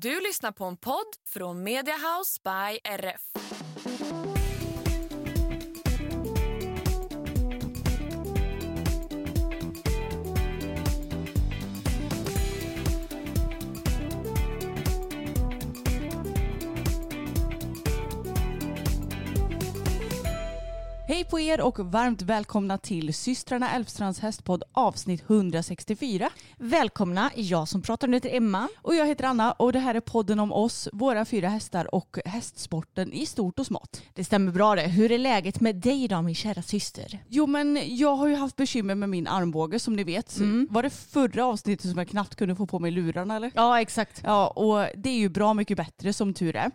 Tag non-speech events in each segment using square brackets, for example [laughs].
Du lyssnar på en podd från Mediahouse by RF. Hej på er och varmt välkomna till systrarna Älvstrands hästpodd avsnitt 164. Välkomna, jag som pratar nu heter Emma. Och jag heter Anna och det här är podden om oss, våra fyra hästar och hästsporten i stort och smått. Det stämmer bra det. Hur är läget med dig då min kära syster? Jo men jag har ju haft bekymmer med min armbåge som ni vet. Mm. Var det förra avsnittet som jag knappt kunde få på mig lurarna eller? Ja exakt. Ja och det är ju bra mycket bättre som tur är.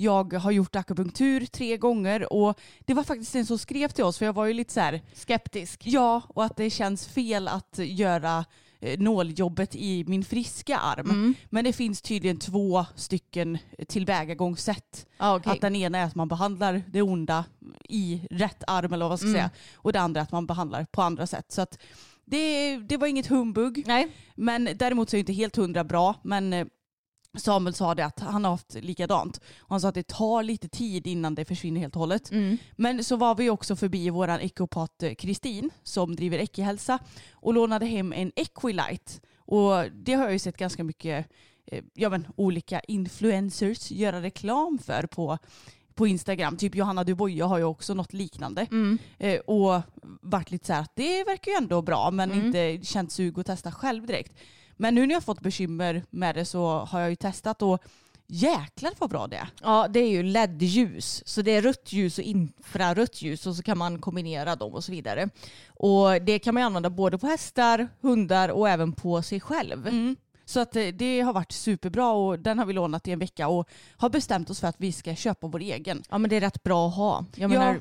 Jag har gjort akupunktur tre gånger och det var faktiskt en som skrev till oss för jag var ju lite så här Skeptisk. Ja, och att det känns fel att göra eh, nåljobbet i min friska arm. Mm. Men det finns tydligen två stycken tillvägagångssätt. Ja, okej. Att den ena är att man behandlar det onda i rätt arm eller vad man ska Mm. säga. Och det andra är att man behandlar på andra sätt. Så att det, det var inget humbug. Nej. Men däremot så är det inte helt hundra bra. Men eh, Samuel sa det att han har haft likadant. Och han sa att det tar lite tid innan det försvinner helt och hållet. Mm. Men så var vi också förbi våran ekopat eh, Kristin som driver Ekihälsa och lånade hem en Equilite. Och det har jag ju sett ganska mycket eh, ja, men, olika influencers göra reklam för på, på Instagram. Typ Johanna Duboya har ju också något liknande. Mm. Eh, och varit lite så här att det verkar ju ändå bra men Mm. inte känt sug att testa själv direkt. Men nu när jag har fått bekymmer med det så har jag ju testat och jäklar vad bra det är. Ja det är ju LED-ljus. Så det är rött ljus och infrarött ljus och så kan man kombinera dem och så vidare. Och det kan man använda både på hästar, hundar och även på sig själv. Så att eh, det har varit superbra och den har vi lånat i en vecka och har bestämt oss för att vi ska köpa vår egen. Ja men det är rätt bra att ha. Jag Ja. menar,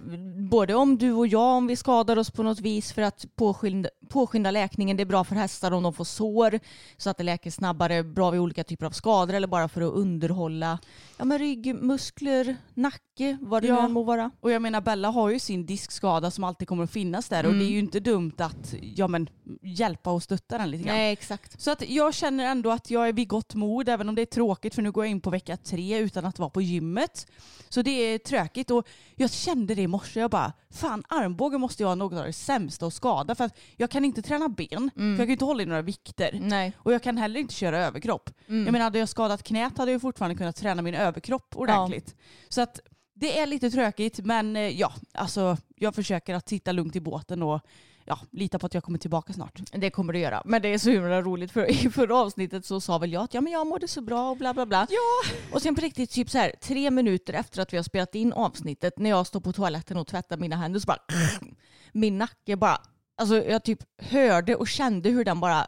både om du och jag om vi skadar oss på något vis för att påskynda, påskynda läkningen. Det är bra för hästar om de får sår så att det läker snabbare. Bra vid olika typer av skador eller bara för att underhålla ja, men rygg, muskler, nacke, vad det Ja. nu må vara. Och jag menar Bella har ju sin diskskada som alltid kommer att finnas där och Mm. det är ju inte dumt att ja, men, hjälpa och stötta den lite grann. Nej exakt. Så att jag känner ändå att jag är vid gott mod även om det är tråkigt för nu går jag in på vecka tre utan att vara på gymmet. Så det är tråkigt och jag kände det i morse. Jag bara, fan armbågen måste jag ha något av det sämsta att skada för att jag kan inte träna ben för jag kan inte hålla i några vikter. Nej. Och jag kan heller inte köra överkropp. Mm. Jag menar hade jag skadat knät hade jag fortfarande kunnat träna min överkropp ordentligt. Så att det är lite tråkigt men eh, ja, alltså jag försöker att sitta lugnt i båten och ja, lita på att jag kommer tillbaka snart. Det kommer du göra. Men det är så himla roligt för i förra avsnittet så sa väl jag att ja, men jag mådde så bra och bla bla bla. Ja. Och sen på riktigt typ så här tre minuter efter att vi har spelat in avsnittet när jag står på toaletten och tvättar mina händer så bara [clears throat] min nacke bara alltså jag typ hörde och kände hur den bara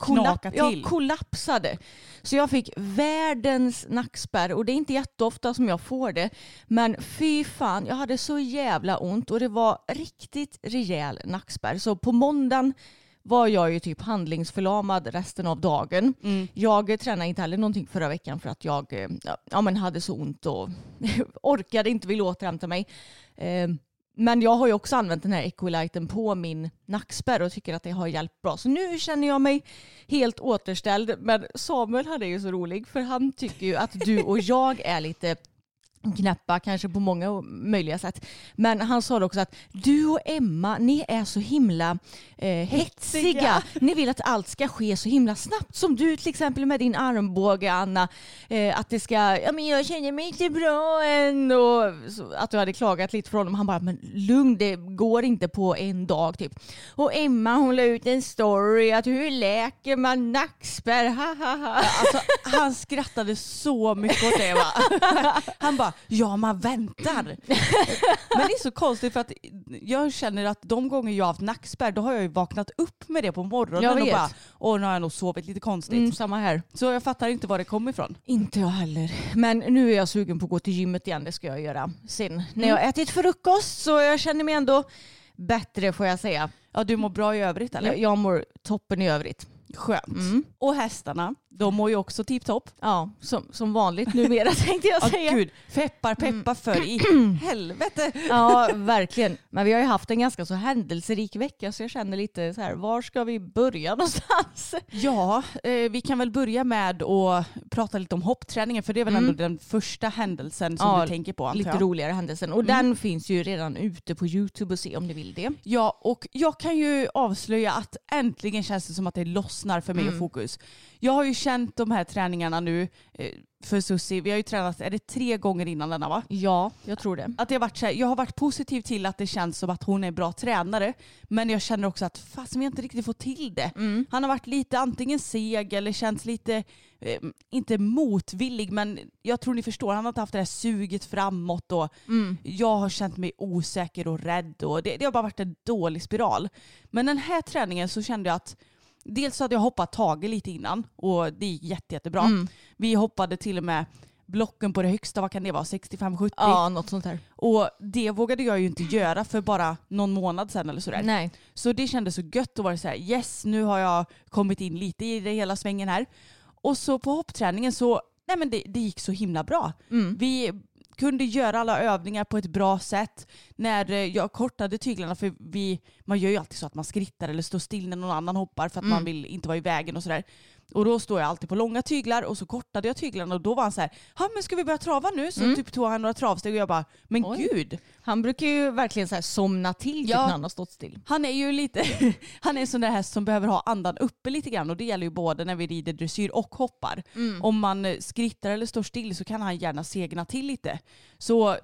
Knaka till. kollapsade. Så jag fick världens nackspärr och det är inte jätteofta som jag får det. Men fy fan, jag hade så jävla ont och det var riktigt rejäl nackspärr. Så på måndagen var jag ju typ handlingsförlamad resten av dagen. Mm. Jag eh, tränade inte heller någonting förra veckan för att jag eh, ja, men hade så ont och [laughs] orkade inte, ville återhämta mig. Eh, men jag har ju också använt den här Equilighten på min nackspärr och tycker att det har hjälpt bra. Så nu känner jag mig helt återställd. Men Samuel han är ju så rolig för han tycker ju att du och jag är lite knäppa kanske på många möjliga sätt. Men han sa också att du och Emma, ni är så himla eh, hetsiga. Ni vill att allt ska ske så himla snabbt. Som du till exempel med din armbåge Anna. Eh, att det ska, ja men jag känner mig inte bra än. Och så, att du hade klagat lite för honom. Han bara, men lugn det går inte på en dag typ. Och Emma hon la ut en story att hur läker man nackspärr? Ha, ha. Alltså, han skrattade så mycket åt det va. [laughs] Han bara, ja man väntar. [laughs] Men det är så konstigt för att jag känner att de gånger jag har haft nackspärr då har jag ju vaknat upp med det på morgonen Jag och vet. bara, åh nu har jag nog sovit lite konstigt. Mm, samma här. Så jag fattar inte var det kommer ifrån. Inte jag heller. Men nu är jag sugen på att gå till gymmet igen. Det ska jag göra sen när jag har ätit frukost. Så jag känner mig ändå bättre får jag säga. Ja du mår bra i övrigt eller? Jag, jag mår toppen i övrigt. Skönt. Mm. Och hästarna, de mår ju också tipptopp. Ja, som, som vanligt numera [laughs] tänkte jag Ja säga. gud, peppar peppar för i [clears throat] helvete. Ja, verkligen. Men vi har ju haft en ganska så händelserik vecka så jag känner lite så här, var ska vi börja [laughs] någonstans? Ja, eh, vi kan väl börja med att prata lite om hoppträningen för det är väl Mm. ändå den första händelsen som Ja, du tänker på Lite jag. roligare händelsen. Och den finns ju redan ute på YouTube och se om ni vill det. Ja, och jag kan ju avslöja att äntligen känns det som att det lossnar för mig Mm. och fokus. Jag har ju känt de här träningarna nu eh, för Susi. Vi har ju tränat, är det tre gånger innan denna va? Ja, jag tror det. Att det har varit så här, jag har varit positiv till att det känns som att hon är bra tränare. Men jag känner också att fast vi har inte riktigt fått till det. Mm. Han har varit lite antingen seg eller känts lite, eh, inte motvillig men jag tror ni förstår, han har inte haft det här suget framåt och Mm. jag har känt mig osäker och rädd och det, det har bara varit en dålig spiral. Men den här träningen så kände jag att dels så hade jag hoppat taget lite innan och det gick jätte, jättebra. Mm. Vi hoppade till och med blocken på det högsta, vad kan det vara, 65-70? Ja, något sånt där. Och det vågade jag ju inte göra för bara någon månad sedan eller sådär. Nej. Så det kändes så gött att vara så här, yes nu har jag kommit in lite i det hela svängen här. Och så på hoppträningen så, nej men det, det gick så himla bra. Mm. Vi kunde göra alla övningar på ett bra sätt. När eh, jag kortade tyglarna, för vi, man gör ju alltid så att man skrittar eller står still när någon annan hoppar för att Mm. man vill inte vara i vägen och sådär. Och då står jag alltid på långa tyglar och så kortade jag tyglarna och då var han så här, ja men ska vi börja trava nu? Så Mm. typ tog han några travsteg och jag bara, men Oj. gud. Han brukar ju verkligen så här somna till typ Ja. när han har stått still. Han är ju lite, [laughs] han är en sån där häst som behöver ha andan uppe lite grann och det gäller ju både när vi rider dressyr och hoppar. Mm. Om man eh, skrittar eller står still så kan han gärna segna till lite. Så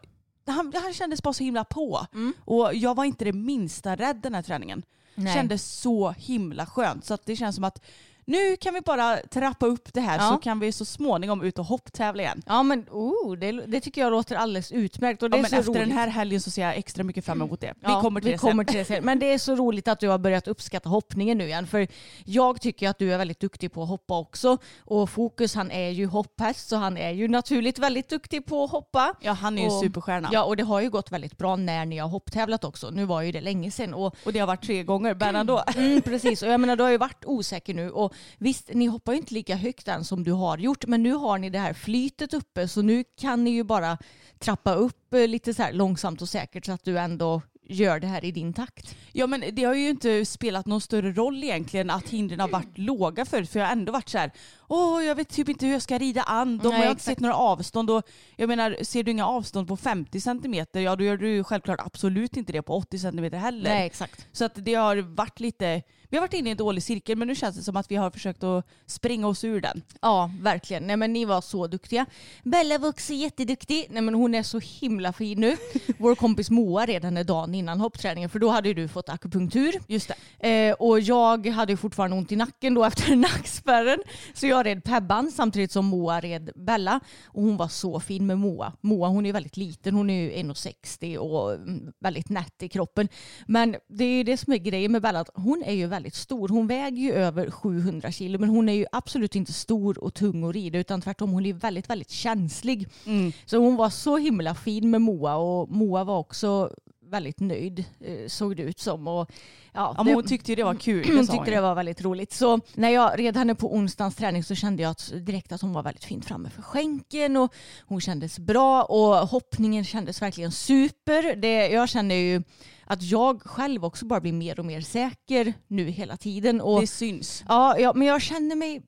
han, han kändes bara så himla på. Mm. Och jag var inte det minsta rädd den här träningen. Nej. Kändes så himla skönt. Så att det känns som att nu kan vi bara trappa upp det här Ja. så kan vi så småningom ut och hopptävla igen. Ja men oh, det, det tycker jag låter alldeles utmärkt och det Ja, är men så efter roligt. den här helgen så ser jag extra mycket fram emot det. Ja, vi kommer till vi det sen. kommer till det sen. Men det är så roligt att du har börjat uppskatta hoppningen nu igen. För jag tycker att du är väldigt duktig på att hoppa också. Och Fokus han är ju hopphäst så han är ju naturligt väldigt duktig på att hoppa. Ja han är ju Och- superstjärna. Ja och det har ju gått väldigt bra när ni har hopptävlat också. Nu var ju det länge sedan. Och Och det har varit tre gånger, ändå. Mm, precis, och jag menar du har ju varit osäker nu och visst ni hoppar ju inte lika högt än som du har gjort men nu har ni det här flytet uppe så nu kan ni ju bara trappa upp eh, lite så här långsamt och säkert så att du ändå gör det här i din takt. Ja men det har ju inte spelat någon större roll egentligen att hindren har varit låga förut för jag har ändå varit så här, åh jag vet typ inte hur jag ska rida an, de har jag inte sett några avstånd och jag menar ser du inga avstånd på 50 centimeter ja då gör du ju självklart absolut inte det på 80 centimeter heller. Nej exakt. Så att det har varit lite, vi har varit inne i en dålig cirkel men nu känns det som att vi har försökt att springa oss ur den. Ja verkligen. Nej men ni var så duktiga. Bella var också jätteduktig. Nej men hon är så himla fin nu. [laughs] Vår kompis Moa redan dagen innan hoppträningen för då hade ju du fått akupunktur. Just det. Eh, och jag hade fortfarande ont i nacken då [laughs] efter nackspärren. Så jag red Pebban samtidigt som Moa red Bella. Och hon var så fin med Moa. Moa hon är väldigt liten, hon är ju 1,60 och mm, väldigt nätt i kroppen. Men det är ju det som är grejen med Bella, hon är ju väldigt stor. Hon väger ju över 700 kilo men hon är ju absolut inte stor och tung att rida utan tvärtom hon är väldigt, väldigt känslig. Mm. Så hon var så himla fin med Moa och Moa var också väldigt nöjd eh, såg det ut som. Och, ja, Ja, men hon tyckte ju det var [clears throat] kul. det hon tyckte det var väldigt roligt. Så när jag red henne på onsdagens träning så kände jag att, direkt att hon var väldigt fint framme för skänken och hon kändes bra och hoppningen kändes verkligen super. Det, jag känner ju att jag själv också bara blir mer och mer säker nu hela tiden. Och, Det syns. ja, ja, men jag känner mig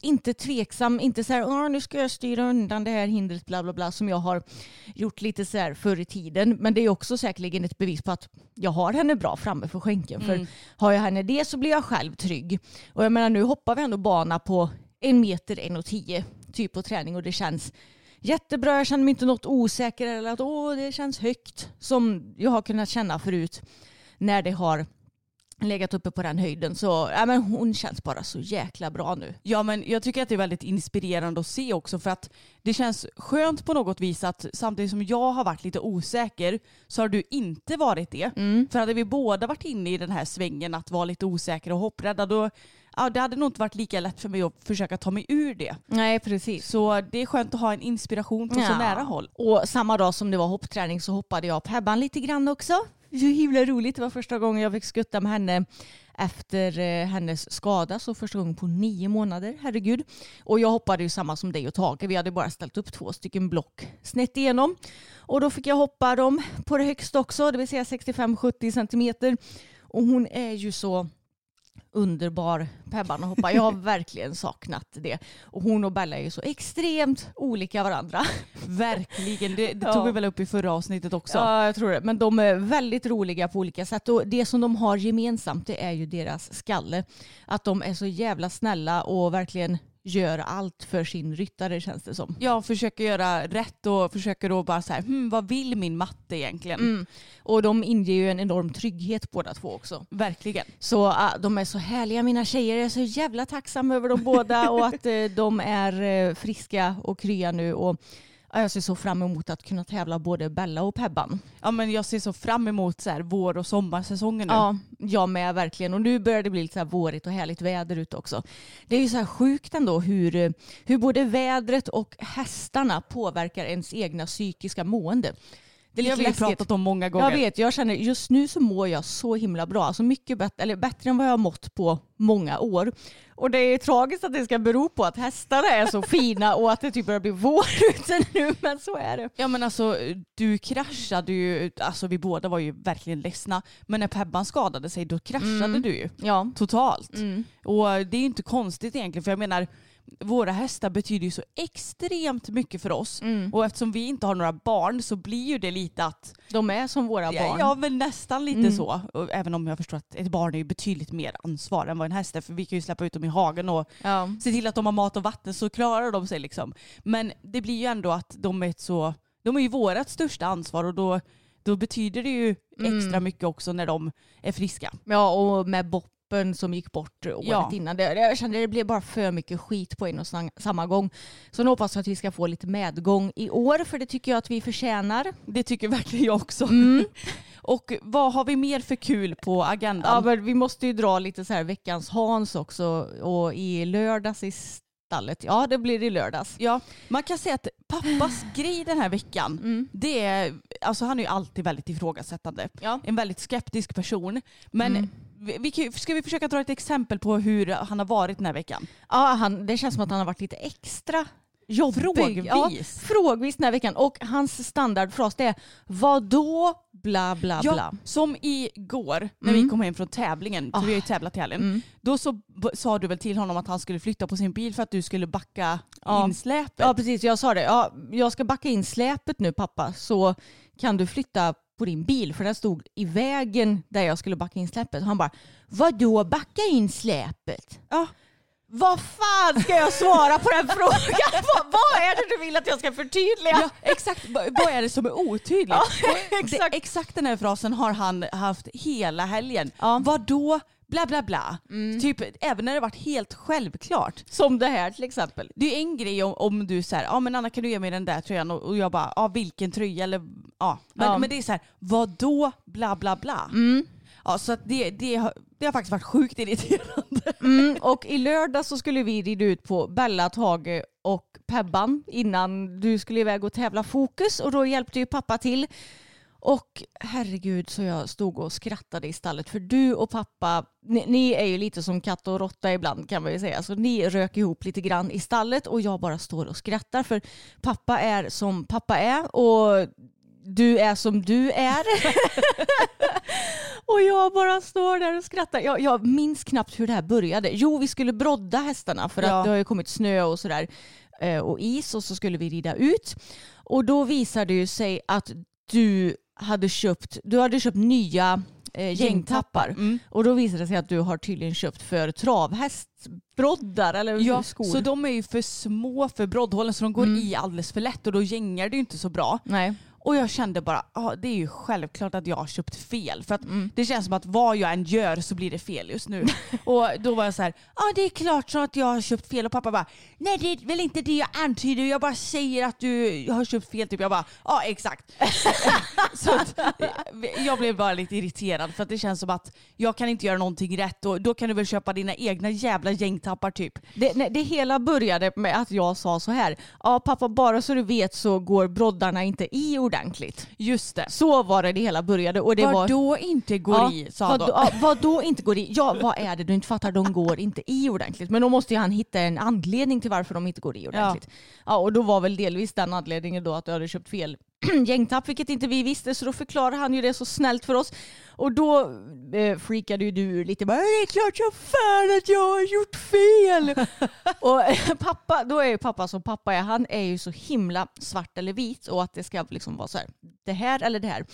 inte tveksam, inte så här Åh, nu ska jag styra undan det här hindret bla bla bla som jag har gjort lite så här förr i tiden. Men det är också säkerligen ett bevis på att jag har henne bra framme för skänken. För har jag henne det så blir jag själv trygg. Och jag menar nu hoppar vi ändå bana på en meter, en och tio typ på träning och det känns jättebra. Jag känner mig inte något osäker eller att åh, det känns högt som jag har kunnat känna förut när det har legat uppe på den höjden. Så ja, men hon känns bara så jäkla bra nu. Ja men jag tycker att det är väldigt inspirerande att se också för att det känns skönt på något vis att samtidigt som jag har varit lite osäker så har du inte varit det. För hade vi båda varit inne i den här svängen att vara lite osäkra och hopprädda då ja, det hade nog inte varit lika lätt för mig att försöka ta mig ur det. Nej, precis. Så det är skönt att ha en inspiration på så Ja. nära håll. Och samma dag som det var hoppträning så hoppade jag på Hebban lite grann också. Så himla roligt. Det var första gången jag fick skutta med henne efter eh, hennes skada. Så första gången på nio månader, herregud. Och jag hoppade ju samma som dig och Tage. Vi hade bara ställt upp två stycken block snett igenom. Och då fick jag hoppa dem på det högsta också, det vill säga 65-70 centimeter. Och hon är ju så underbar Pebban att hoppa. Jag har verkligen saknat det. Och hon och Bella är ju så extremt olika varandra. Verkligen, det, det [laughs] Ja. tog vi väl upp i förra avsnittet också. Ja, jag tror det. Men de är väldigt roliga på olika sätt. Och det som de har gemensamt det är ju deras skalle. Att de är så jävla snälla och verkligen gör allt för sin ryttare känns det som. Jag försöker göra rätt och försöker då bara så här, hmm, vad vill min matte egentligen? Mm. Och de inger ju en enorm trygghet båda två också. Verkligen. Så ah, de är så härliga mina tjejer. Jag är så jävla tacksam över dem båda och att eh, de är eh, friska och krya nu. Och, jag ser så fram emot att kunna tävla både Bella och Pebban. Ja, men jag ser så fram emot så här, vår och sommarsäsongen nu. Ja, jag med verkligen. Och nu börjar det bli lite så här vårigt och härligt väder ute också. Det är ju så här sjukt ändå hur, hur både vädret och hästarna påverkar ens egna psykiska mående. Det är Det har lite vi läskigt. pratat om många gånger. Jag vet, jag känner just nu så mår jag så himla bra. Alltså mycket bättre, eller bättre än vad jag har mått på många år. Och det är tragiskt att det ska bero på att hästarna är så fina och att det typ börjar bli vår [laughs] ute nu, men så är det. Ja men alltså du kraschade ju, alltså vi båda var ju verkligen ledsna. Men när Pebban skadade sig då kraschade Mm. du ju Ja. totalt. Mm. Och det är ju inte konstigt egentligen för jag menar våra hästar betyder ju så extremt mycket för oss. Mm. Och eftersom vi inte har några barn så blir ju det lite att, De är som våra barn. ja väl nästan lite Mm. så. Och även om jag förstår att ett barn är ju betydligt mer ansvar än vad en häst är. För vi kan ju släppa ut dem i hagen och Ja. se till att de har mat och vatten så klarar de sig liksom. Men det blir ju ändå att de är ett så, de är ju vårat största ansvar och då, då betyder det ju Mm. extra mycket också när de är friska. Ja, och med Boppen som gick bort året Ja. innan. Det, jag kände det blev bara för mycket skit på en och sam- samma gång. Så nu hoppas jag att vi ska få lite medgång i år, för det tycker jag att vi förtjänar. Det tycker verkligen jag också. Mm. [laughs] Och vad har vi mer för kul på agendan? Ja, men vi måste ju dra lite så här veckans Hans också. Och i lördags i stallet. Ja, det blir i lördags. Ja, man kan säga att pappas [sighs] grej den här veckan, Mm. det är, alltså han är ju alltid väldigt ifrågasättande. Ja. En väldigt skeptisk person. Men Mm. Vi, ska vi försöka dra ett exempel på hur han har varit den här veckan? Ja, han, det känns som att han har varit lite extra jobbig. Frågvis. Ja, frågvis den här veckan. Och hans standardfras det är vadå bla bla Ja, bla. som igår när Mm. vi kom hem från tävlingen, för Ah. vi har ju tävlat i helgen. Mm. Då så sa du väl till honom att han skulle flytta på sin bil för att du skulle backa Ja. in släpet? Ja precis, jag sa det. Ja, jag ska backa in släpet nu pappa så kan du flytta på din bil för den stod i vägen där jag skulle backa in släpet. Han bara vadå backa in släpet? Ja. Vad fan ska jag svara på den [laughs] frågan? vad, vad är det du vill att jag ska förtydliga? Ja, exakt. Va- Vad är det som är otydligt? Ja, Och [laughs] exakt. Det, exakt den här frasen har han haft hela helgen. Ja. Vadå? Bla bla bla. Mm. Typ även när det varit helt självklart. Som det här till exempel. Det är en grej om, om du säger ja men Anna kan du ge mig den där tröjan och, och jag bara ja vilken tröja eller ja. Men, Ja. men det är så här vadå bla bla bla. Mm. Ja så att det, det, har, det har faktiskt varit sjukt irriterande. [laughs] Mm, och i lördag så skulle vi rida ut på Bella, Tage och Pebban innan du skulle iväg och tävla fokus och då hjälpte ju pappa till. Och herregud så jag stod och skrattade i stallet för du och pappa, ni, ni är ju lite som katt och råtta ibland kan man ju säga. Så ni rök ihop lite grann i stallet och jag bara står och skrattar för pappa är som pappa är och du är som du är. [laughs] och jag bara står där och skrattar. Jag, jag minns knappt hur det här började. Jo, vi skulle brodda hästarna för att Ja. det har ju kommit snö och sådär eh, och is och så skulle vi rida ut. Och då visade det ju sig att du hade köpt, du hade köpt nya eh, gängtappar. Mm. Och då visade det sig att du har tydligen köpt för travhästbroddar eller Ja, skor. så de är ju för små för broddhålen så de går Mm. i alldeles för lätt och då gängar det ju inte så bra. Nej. Och jag kände bara, ja det är ju självklart att jag har köpt fel. För att Mm. det känns som att vad jag än gör så blir det fel just nu. [laughs] och då var jag så här, ja det är klart så att jag har köpt fel. Och pappa bara, nej det är väl inte det jag antyder, jag bara säger att du har köpt fel. Typ. Jag bara, ja exakt. [laughs] så att, jag blev bara lite irriterad för att det känns som att jag kan inte göra någonting rätt och då kan du väl köpa dina egna jävla gängtappar typ. Det, nej, det hela började med att jag sa så här. Ja pappa bara så du vet så går broddarna inte i ordentligt. Just det. Så var det det hela började. Och det vad var, då inte går ja, i sa vad, de. då- ja, vad då inte går i? Ja vad är det du inte fattar? De går inte i ordentligt. Men då måste ju han hitta en anledning till varför de inte går i ordentligt. Ja. och då var väl delvis den anledningen då att du hade köpt fel [clears throat] gängtapp vilket inte vi visste så då förklarade han ju det så snällt för oss. Och då eh, freakade ju du lite bara det är klart som fan att jag har gjort fel. [laughs] och eh, pappa, då är ju pappa som pappa är, han är ju så himla svart eller vit och att det ska liksom vara så här, det här eller det här.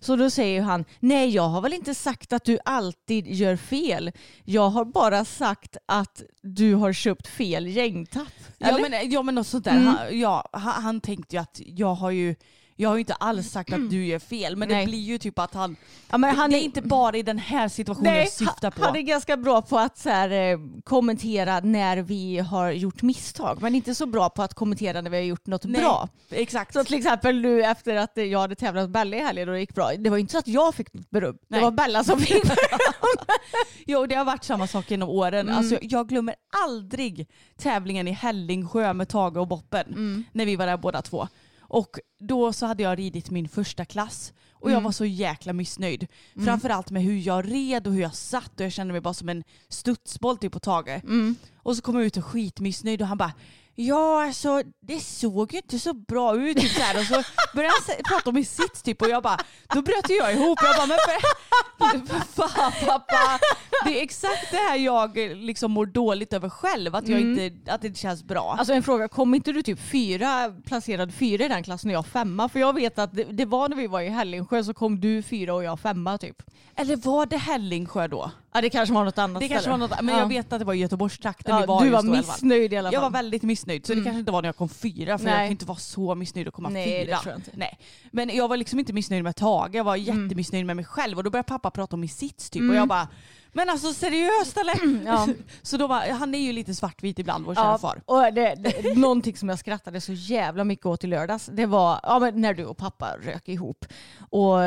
Så då säger han, nej jag har väl inte sagt att du alltid gör fel. Jag har bara sagt att du har köpt fel gängtapp. Ja men, ja men något sånt där. Mm. Han, ja, han, han tänkte ju att jag har ju jag har ju inte alls sagt att du gör fel men Nej. det blir ju typ att han, Ja, men han det är inte bara i den här situationen jag syftar på. Han är ganska bra på att så här, eh, kommentera när vi har gjort misstag men inte så bra på att kommentera när vi har gjort något Nej, bra. Exakt. Så till exempel nu efter att jag hade tävlat med Bella i helgen och det gick bra. Det var inte så att jag fick något beröm. Det Nej. var Bella som fick beröm. [laughs] Jo det har varit samma sak genom åren. Mm. Alltså, jag glömmer aldrig tävlingen i Hällingsjö med Tage och Boppen Mm. när vi var där båda två. Och då så hade jag ridit min första klass och jag Mm. var så jäkla missnöjd. Framförallt med hur jag red och hur jag satt och jag kände mig bara som en studsboll typ på Tage. Mm. Och så kom jag ut och skitmissnöjd och han bara Ja alltså det såg ju inte så bra ut typ så här. och så började han prata om min sits typ och jag bara då bröt ju jag ihop. Jag bara men för, [laughs] för fan pappa det är exakt det här jag liksom mår dåligt över själv att, jag inte, att det inte känns bra. Alltså en fråga, kom inte du typ fyra, placerad fyra i den klassen och jag femma? För jag vet att det, det var när vi var i Hällingsjö så kom du fyra och jag femma typ. Eller var det Hällingsjö då? Ja det kanske var något annat Det kanske var ställe. något, men Ja. jag vet att det var i Göteborgstrakten vi Ja, var du var missnöjd i alla fall. Jag var väldigt missnöjd så det kanske inte var när jag kom fyra för jag Nej. kan inte vara så missnöjd att komma Nej, fyra. det tror jag inte. Nej. Men jag var liksom inte missnöjd med Tage, jag var Mm. jättemissnöjd med mig själv och då började pappa prata om min sits typ och jag bara men alltså seriöst eller? [clears throat] Ja. [laughs] så då var, han är ju lite svartvit ibland vår kära Ja, far. och det, det, någonting som jag skrattade så jävla mycket åt i lördags det var ja, men när du och pappa rök ihop. Och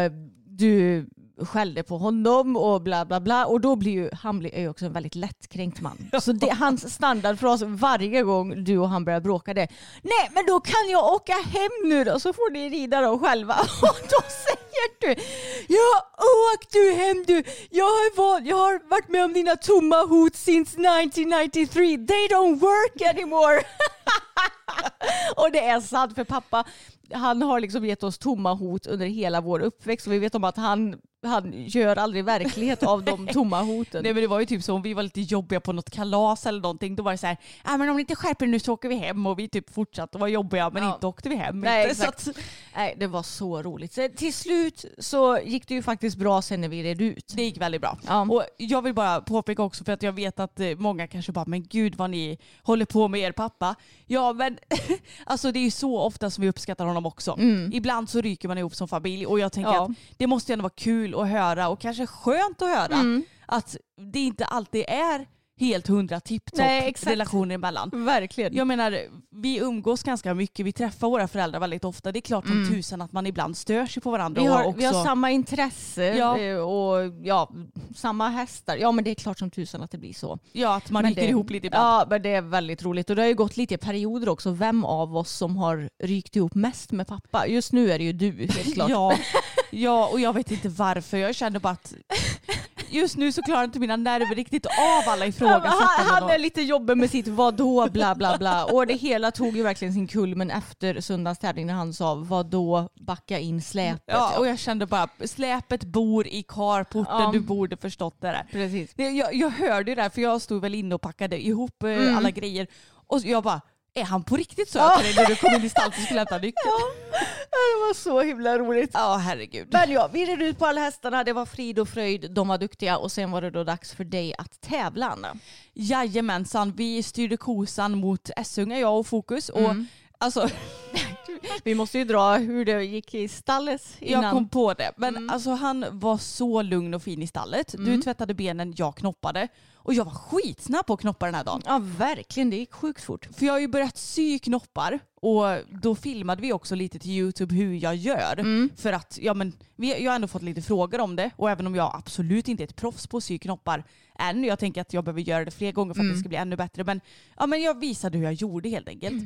du skällde på honom och bla bla bla. Och då blir ju han blir ju också en väldigt lättkränkt man. Så det, hans standardfras varje gång du och han börjar bråka det är Nej men då kan jag åka hem nu då så får ni rida då själva. [laughs] Och då säger du Ja åk du hem du. Jag har, val, jag har varit med om dina tomma hot since 1993. They don't work anymore. [laughs] och det är sant för pappa han har liksom gett oss tomma hot under hela vår uppväxt och vi vet om att han, han gör aldrig verklighet av de [laughs] tomma hoten. Nej men det var ju typ så om vi var lite jobbiga på något kalas eller någonting då var det så här, ah, men om ni inte skärper er nu så åker vi hem och vi typ fortsatte vara jobbiga men Ja. inte åkte vi hem. Nej, inte. [laughs] Så exakt. att, Nej, det var så roligt. Så till slut så gick det ju faktiskt bra sen när vi red ut. det gick väldigt bra. Ja. Och jag vill bara påpeka också för att jag vet att eh, många kanske bara men gud vad ni håller på med er pappa. Ja men [laughs] alltså det är ju så ofta som vi uppskattar honom också. Ibland så ryker man ihop som familj och jag tänker Mm. Ja. att det måste ändå vara kul att höra och kanske skönt att höra Mm. att det inte alltid är helt hundra tipptopp relationer emellan. Verkligen. Jag menar, vi umgås ganska mycket, vi träffar våra föräldrar väldigt ofta. Det är klart som tusan att man ibland stör sig på varandra. Mm. vi, har, också... vi har samma intresse Ja. eh, och ja, samma hästar. Ja men det är klart som tusan att det blir så. Ja, att man Men ryker det, ihop lite ibland. Ja men det är väldigt roligt och det har ju gått lite i perioder också. Vem av oss som har rykt ihop mest med pappa? Just nu är det ju du helt [laughs] klart. Ja, [laughs] ja, och jag vet inte varför. Jag känner bara att just nu så klarar inte mina nerver riktigt av alla han, ifrågasättanden. han och- är lite jobbig med sitt vadå bla bla bla. Och det hela tog ju verkligen sin kulmen efter söndagens tävling när han sa vadå backa in släpet. Ja, och jag kände bara, släpet bor i carporten, Ja. du borde förstått det där. Precis. Jag, jag hörde ju det där för jag stod väl inne och packade ihop eh, Mm. alla grejer och jag bara, är han på riktigt söt Ja. till dig när du kom in i stallet och skulle hämta nyckeln? Det var så himla roligt. Ja, herregud. Men ja, vi red ut på alla hästarna, det var frid och fröjd, de var duktiga och sen var det då dags för dig att tävla Anna. Jajamensan, vi styrde kosan mot Essunga, jag och Fokus. Och Mm. alltså, [laughs] Vi måste ju dra hur det gick i stallet innan. jag kom på det. Men Mm. alltså, han var så lugn och fin i stallet. Du Mm. tvättade benen, jag knoppade. Och jag var skitsnabb på att knoppa den här dagen. Ja verkligen, det gick sjukt fort. För jag har ju börjat sy knoppar och då filmade vi också lite till Youtube hur jag gör. Mm. För att ja, men, vi, jag har ändå fått lite frågor om det och även om jag absolut inte är ett proffs på att sy knoppar än. Jag tänker att jag behöver göra det fler gånger för att Mm. det ska bli ännu bättre. Men, ja, men jag visade hur jag gjorde helt enkelt.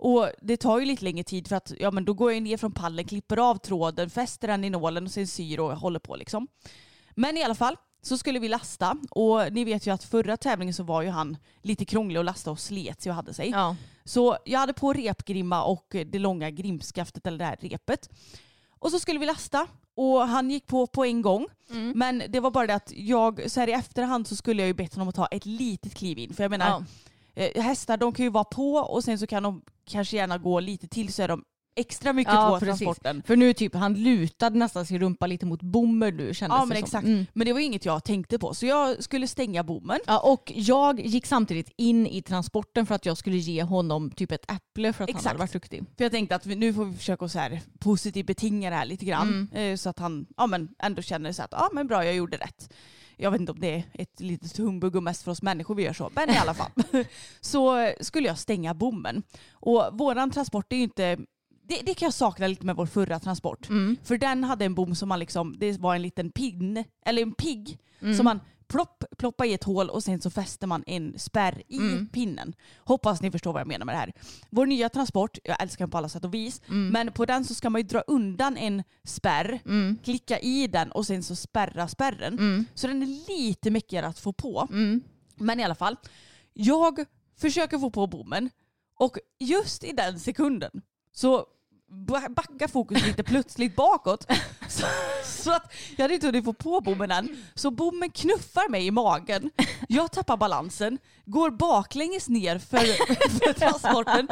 Och det tar ju lite längre tid för att ja, men då går jag ner från pallen, klipper av tråden, fäster den i nålen och sen syr och håller på liksom. Men i alla fall så skulle vi lasta och ni vet ju att förra tävlingen så var ju han lite krånglig att lasta och slet sig och hade sig. Ja. Så jag hade på repgrimma och det långa grimskaftet eller det här repet. Och så skulle vi lasta och han gick på på en gång. Mm. Men det var bara det att jag så här i efterhand så skulle jag ju bett honom att ta ett litet kliv in. För jag menar Ja. Eh, hästar de kan ju vara på och sen så kan de kanske gärna gå lite till så är de extra mycket Ja, på precis. transporten. För nu typ, han lutade nästan sin rumpa lite mot bommen nu kändes Ja det men som. exakt. Mm. Men det var inget jag tänkte på så jag skulle stänga bommen. Ja, och jag gick samtidigt in i transporten för att jag skulle ge honom typ ett äpple för att han Exakt. hade varit duktig. För jag tänkte att vi, nu får vi försöka så här positivt betinga det här lite grann. Mm. Eh, så att han ja, men ändå känner så att ja, men bra jag gjorde rätt. Jag vet inte om det är ett litet humbug och mest för oss människor vi gör så. Men i alla fall. [laughs] så skulle jag stänga bommen. Och våran transport är ju inte det, det kan jag sakna lite med vår förra transport. Mm. För den hade en bom som man liksom, det var en liten pinne, eller en pigg Mm. som man plopp, ploppar i ett hål och sen så fäster man en spärr i Mm. pinnen. Hoppas ni förstår vad jag menar med det här. Vår nya transport, jag älskar den på alla sätt och vis, Mm. men på den så ska man ju dra undan en spärr, Mm. klicka i den och sen så spärra spärren. Mm. Så den är lite mäckigare att få på. Mm. Men i alla fall, jag försöker få på bommen och just i den sekunden så ba- backar fokus lite plötsligt bakåt. [laughs] Så, så att jag hade inte hunnit få på bommen än. Så bommen knuffar mig i magen. Jag tappar balansen, går baklänges ner för, för transporten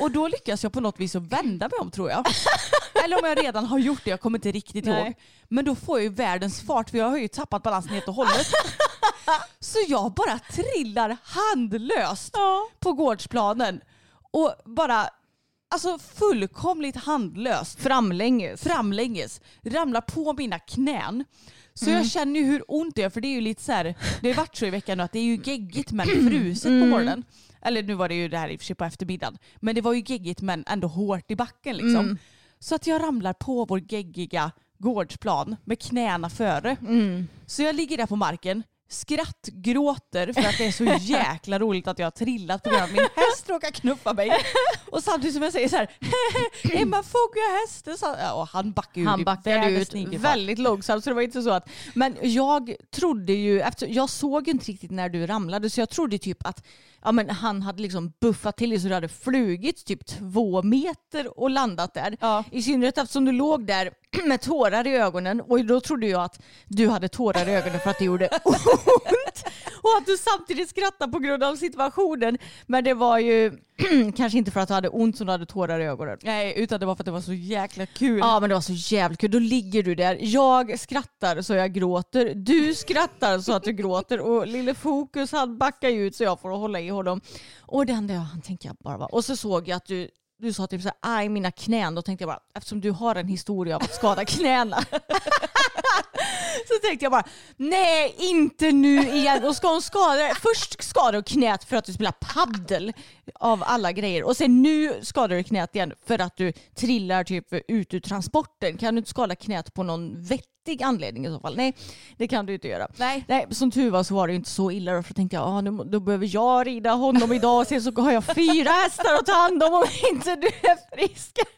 och då lyckas jag på något vis att vända mig om tror jag. Eller om jag redan har gjort det, jag kommer inte riktigt Nej. ihåg. Men då får jag ju världens fart för jag har ju tappat balansen helt och hållet. Så jag bara trillar handlöst på gårdsplanen och bara alltså fullkomligt handlöst Framlänges. framlänges ramlar på mina knän. Så Mm. jag känner ju hur ont det är för det är ju lite så här, det har varit så i veckan nu att det är ju geggigt men fruset på Mm. morgonen. Eller nu var det ju det här i och för sig på eftermiddagen. Men det var ju geggigt men ändå hårt i backen liksom. Mm. Så att jag ramlar på vår geggiga gårdsplan med knäna före. Mm. Så jag ligger där på marken, skrattgråter för att det är så [laughs] jäkla roligt att jag har trillat på grund av min häst råkar knuffa mig. Och samtidigt som jag säger så här, [laughs] Emma jag hästen. Så, och han backar ut Han backade ut väldigt långsamt så det var inte så att... Men jag trodde ju, efter, jag såg inte riktigt när du ramlade så jag trodde typ att ja, men han hade liksom buffat till dig så du hade flugit typ två meter och landat där. Ja. I synnerhet eftersom du låg där [clears throat] med tårar i ögonen och då trodde jag att du hade tårar i ögonen för att det gjorde [laughs] ont. Och att du samtidigt skrattade på grund av situationen. Men det var ju [clears throat] kanske inte för att du hade ont som du hade tårar i ögonen. Nej, utan det var för att det var så jäkla kul. Ja men det var så jävligt kul. Då ligger du där. Jag skrattar så jag gråter. Du skrattar så att du gråter. Och lille Fokus han backar ju ut så jag får hålla i honom. Och det enda jag han tänker jag bara var. Och så såg jag att du du sa typ så här, aj mina knän. Då tänkte jag bara, eftersom du har en historia av att skada [laughs] knäna. [laughs] så tänkte jag bara, nej inte nu igen. Och ska hon skada, först skadade du knät för att du spelar paddel av alla grejer. Och sen nu skadar du knät igen för att du trillar typ ut ur transporten. Kan du inte skada knät på någon vettig vettig anledning i så fall. Nej, det kan du inte göra. Nej. Nej, som tur var så var det inte så illa då, för då tänkte jag ah, nu, då behöver jag rida honom idag sen så har jag fyra hästar att ta hand om om inte du är frisk. [laughs]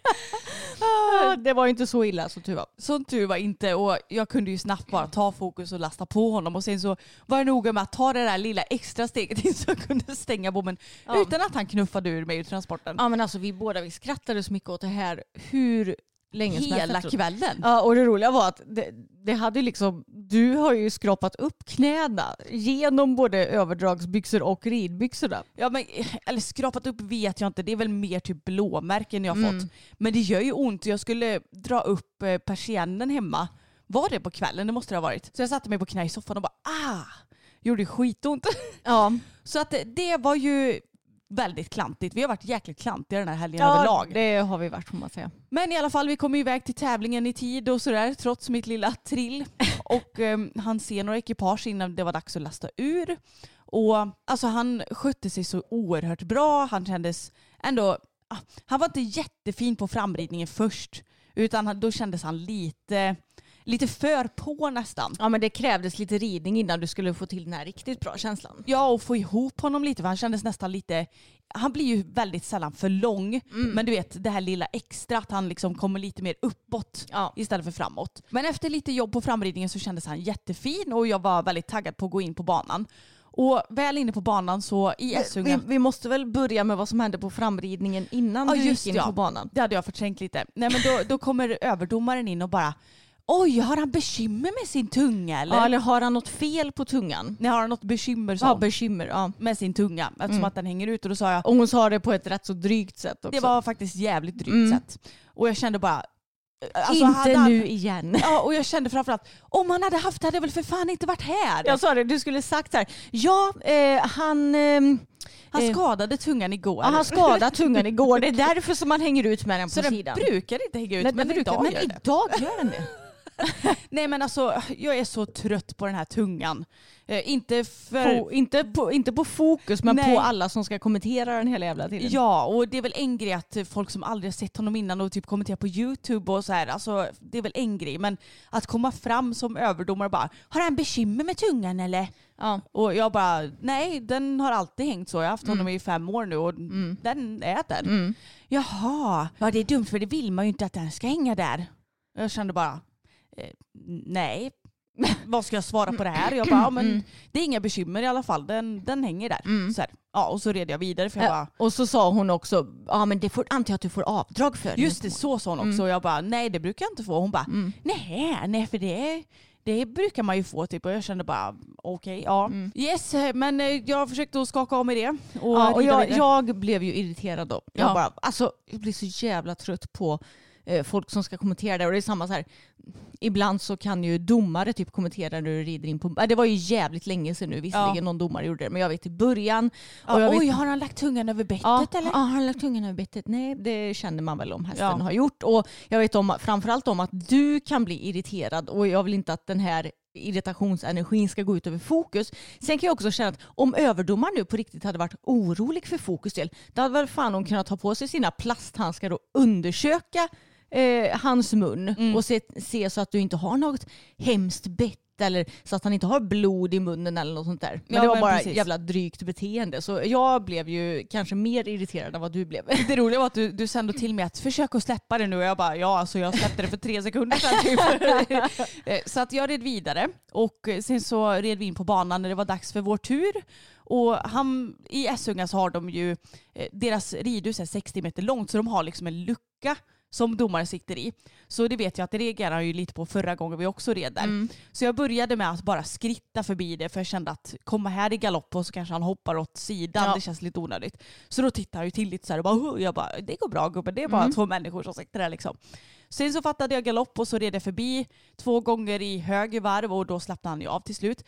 Ah, det var inte så illa som tur var. Som tur var inte och jag kunde ju snabbt bara ta fokus och lasta på honom och sen så var jag noga med att ta det där lilla extra steget in så jag kunde stänga bommen Ja. utan att han knuffade ur mig ur transporten. Ja men alltså vi båda vi skrattade så mycket åt det här hur länge som helst Hela efteråt. kvällen. Ja och det roliga var att det, det hade liksom, du har ju skrapat upp knäna genom både överdragsbyxor och ridbyxorna. Ja, men, eller skrapat upp vet jag inte, det är väl mer typ blåmärken jag har Mm. fått. Men det gör ju ont, jag skulle dra upp eh, persiennen hemma. Var det på kvällen? Det måste det ha varit. Så jag satte mig på knä i soffan och bara ah! Gjorde skitont. Ja, [laughs] Så att det- det var ju väldigt klantigt. Vi har varit jäkligt klantiga den här helgen ja överlag. det har vi varit får man säga. Men i alla fall, vi kom iväg till tävlingen i tid och sådär trots mitt lilla trill. [laughs] Och um, han ser några ekipage innan det var dags att lasta ur. Och alltså han skötte sig så oerhört bra. Han kändes ändå, ah, han var inte jättefin på framridningen först. Utan då kändes han lite, lite för på nästan. Ja men det krävdes lite ridning innan du skulle få till den här riktigt bra känslan. Ja, och få ihop honom lite för han kändes nästan lite, han blir ju väldigt sällan för lång. Men du vet det här lilla extra att han liksom kommer lite mer uppåt Ja. istället för framåt. Men efter lite jobb på framridningen så kändes han jättefin och jag var väldigt taggad på att gå in på banan. Och väl inne på banan så i Vi, Essunga, vi måste väl börja med vad som hände på framridningen innan Ja, du gick in ja. på banan. det hade jag förträngt lite. Nej men då, då kommer överdomaren in och bara Oj, har han bekymmer med sin tunga eller? Ja, eller har han något fel på tungan? Nej, har han något bekymmer Ja, bekymmer. Ja. med sin tunga eftersom Mm. att den hänger ut och då sa jag Och hon sa det på ett rätt så drygt sätt också. det var faktiskt jävligt drygt Mm. sätt. Och jag kände bara alltså, Inte han- nu igen. Ja och jag kände framförallt om han hade haft det hade jag väl för fan inte varit här. Jag sa det, du skulle sagt så här. Ja, eh, han, ehm, Han Eh, skadade tungan igår. ja, han skadade tungan igår. Det är därför som man hänger ut med den [laughs] på så den sidan. brukar inte hänga ut men, men, idag gör den det. [laughs] Nej men alltså jag är så trött på den här tungan. Eh, inte för... På, inte, på, inte på fokus men Nej. på alla som ska kommentera den hela jävla tiden. Ja och det är väl en grej att folk som aldrig har sett honom innan och typ kommenterar på YouTube och så här, alltså det är väl en grej. Men att komma fram som överdomare och bara har han bekymmer med tungan eller? Ja. Och jag bara nej den har alltid hängt så. Jag har haft honom i fem år nu och Mm. den är där. Mm. Jaha, ja det är dumt för det vill man ju inte att den ska hänga där. Jag kände bara, nej. Vad ska jag svara på det här? Jag bara, ja, men Mm. det är inga bekymmer i alla fall. Den, den hänger där. Mm. Så här. Ja, och så red jag vidare för jag bara, och så sa hon också, ja men det får, antar jag att du får avdrag för. just det så sa hon också. Mm. Och jag bara, nej det brukar jag inte få. Hon bara, Mm. nej, nej för det, det brukar man ju få typ. Och jag kände bara, okej, ja. Mm. Yes, men eh, jag försökte att skaka av mig det. Och, Ja, och jag, jag blev ju irriterad då. Jag, Ja. bara, alltså, jag blir så jävla trött på eh, folk som ska kommentera det. Och det är samma så här, ibland så kan ju domare typ kommentera när du rider in på... äh, Det var ju jävligt länge sedan nu visserligen Ja. någon domare gjorde det. Men jag vet i början. ja, och jag oj, vet- har han lagt tungan över bettet Ja, eller? ja, har han lagt tungan över bettet? Nej, det känner man väl om hästen Ja. har gjort. Och jag vet om, framförallt om att du kan bli irriterad och jag vill inte att den här irritationsenergin ska gå ut över fokus. Sen kan jag också känna att om överdomaren nu på riktigt hade varit orolig för fokus del, då hade väl fan hon kunnat ta på sig sina plasthandskar och undersöka eh, hans mun Mm. och se, se så att du inte har något hemskt bett eller så att han inte har blod i munnen eller något sånt där. Men Ja, det var men bara precis. jävla drygt beteende. Så jag blev ju kanske mer irriterad än vad du blev. Det roliga var att du, du sände till mig att försök att släppa det nu och jag bara ja alltså jag släppte det för tre sekunder sedan typ. [laughs] Eh, så att jag red vidare och sen så red vi in på banan när det var dags för vår tur. Och han, i Essunga så har de ju, eh, deras ridhus är 60 meter långt så de har liksom en lucka som domaren sitter i. Så det vet jag att det reagerade han ju lite på förra gången vi också red där. Mm. Så jag började med att bara skritta förbi det för jag kände att komma här i galopp och så kanske han hoppar åt sidan. Ja. Det känns lite onödigt. Så då tittar han ju till lite så här och bara, "Huh." jag bara det går bra gubben, det är bara Mm. två människor som sitter där liksom. Sen så fattade jag galopp och så red jag förbi två gånger i höger varv och då släppte han ju av till slut.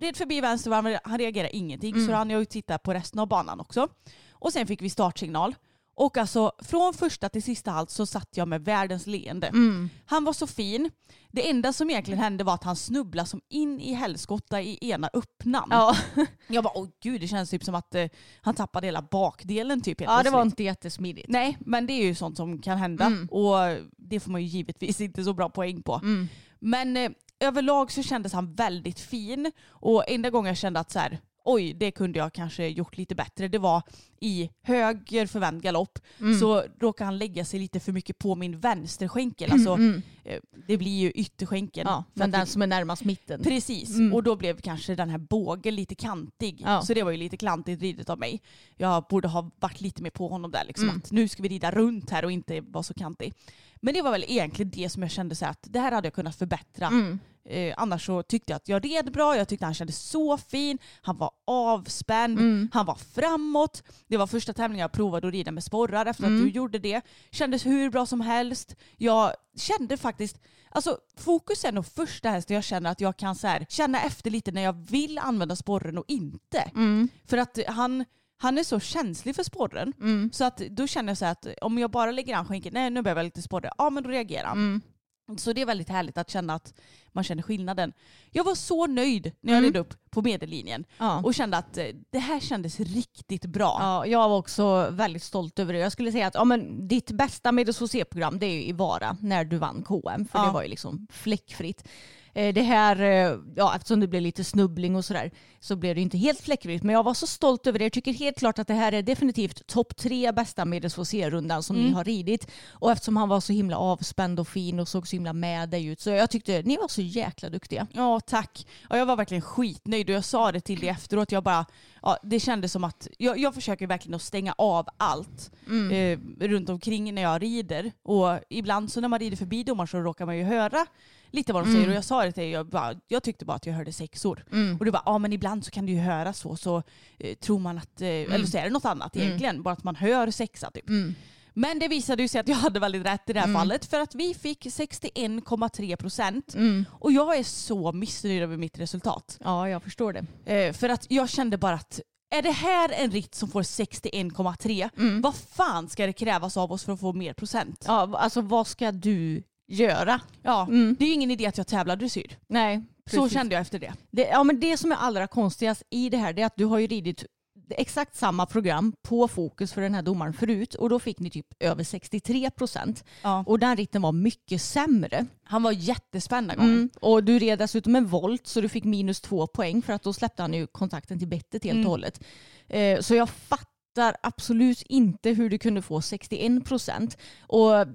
Red förbi vänster varv han reagerade ingenting Mm. så han jag ju titta på resten av banan också. Och sen fick vi startsignal. Och alltså från första till sista halt så satt jag med världens leende. Mm. Han var så fin. Det enda som egentligen hände var att han snubblade som in i helskotta i ena öppnan. Ja. [laughs] Jag bara åh gud det känns typ som att eh, han tappade hela bakdelen typ ja, det var plötsligt. inte jättesmidigt. Nej men det är ju sånt som kan hända Mm. och det får man ju givetvis inte så bra poäng på. Mm. Men eh, överlag så kändes han väldigt fin och enda gången jag kände att så här, oj, det kunde jag kanske gjort lite bättre. Det var i höger förvänd galopp Mm. så råkade han lägga sig lite för mycket på min vänsterskänkel. Mm, Alltså, mm. eh, det blir ju ytterskänkeln. Ja, men den som är närmast mitten. Precis, Mm. och då blev kanske den här bågen lite kantig. Ja. Så det var ju lite klantigt ridet av mig. Jag borde ha varit lite mer på honom där. Liksom, Mm. att nu ska vi rida runt här och inte vara så kantig. Men det var väl egentligen det som jag kände så att det här hade jag kunnat förbättra. Mm. Eh, annars så tyckte jag att jag red bra, jag tyckte han kändes så fin, han var avspänd, Mm. han var framåt. Det var första tävlingen jag provade att rida med sporrar efter Mm. att du gjorde det. Kändes hur bra som helst. Jag kände faktiskt, alltså fokus är nog första hästen jag känner att jag kan så här, känna efter lite när jag vill använda sporren och inte. Mm. För att han, han är så känslig för sporren. Mm. Så att då känner jag så att om jag bara lägger an skänken, nej nu behöver jag lite sporre, ja men då reagerar han. Så det är väldigt härligt att känna att man känner skillnaden. Jag var så nöjd när jag Mm. red upp på medellinjen Ja. och kände att eh, det här kändes riktigt bra. Ja, jag var också väldigt stolt över det. Jag skulle säga att ja, men ditt bästa Medus-program det är ju i Vara när du vann KM. För Ja. det var ju liksom fläckfritt. Eh, Det här, eh, ja, eftersom det blev lite snubbling och sådär så blev det inte helt fläckfritt. Men jag var så stolt över det. Jag tycker helt klart att det här är definitivt topp tre bästa Medus-rundan som ni Mm. har ridit. Och eftersom han var så himla avspänd och fin och såg så himla med dig ut. Så jag tyckte ni var så jäkla duktiga. Ja, tack. Ja, jag var verkligen skitnöjd och jag sa det till dig efteråt. Jag bara, ja, det kändes som att jag, jag försöker verkligen att stänga av allt eh, runt omkring när jag rider. Och ibland så när man rider förbi domaren så råkar man ju höra lite vad de säger. Och jag sa det till dig, jag, bara, jag tyckte bara att jag hörde sexor. Och du bara, ja men ibland så kan du ju höra så, så eh, tror man att, eh, eller så är det något annat egentligen, bara att man hör sexa typ. Men det visade ju sig att jag hade väldigt rätt i det här fallet för att vi fick 61,3 procent. Och jag är så missnöjd över mitt resultat. Ja, jag förstår det. Eh, för att jag kände bara att är det här en ritt som får 61,3 vad fan ska det krävas av oss för att få mer procent? Ja, alltså vad ska du göra? Ja, Mm. Det är ju ingen idé att jag tävlar dressyr. Nej, Så precis. kände jag efter det. Det, ja, men det som är allra konstigast i det här är att du har ju ridit exakt samma program på fokus för den här domaren förut och då fick ni typ över 63 procent. Ja. Och den ritten var mycket sämre. Han var jättespänd gången. Mm. Och du red dessutom en volt så du fick minus två poäng för att då släppte han ju kontakten till bettet helt Mm. och hållet. Eh, så jag fattar absolut inte hur du kunde få 61 procent. Och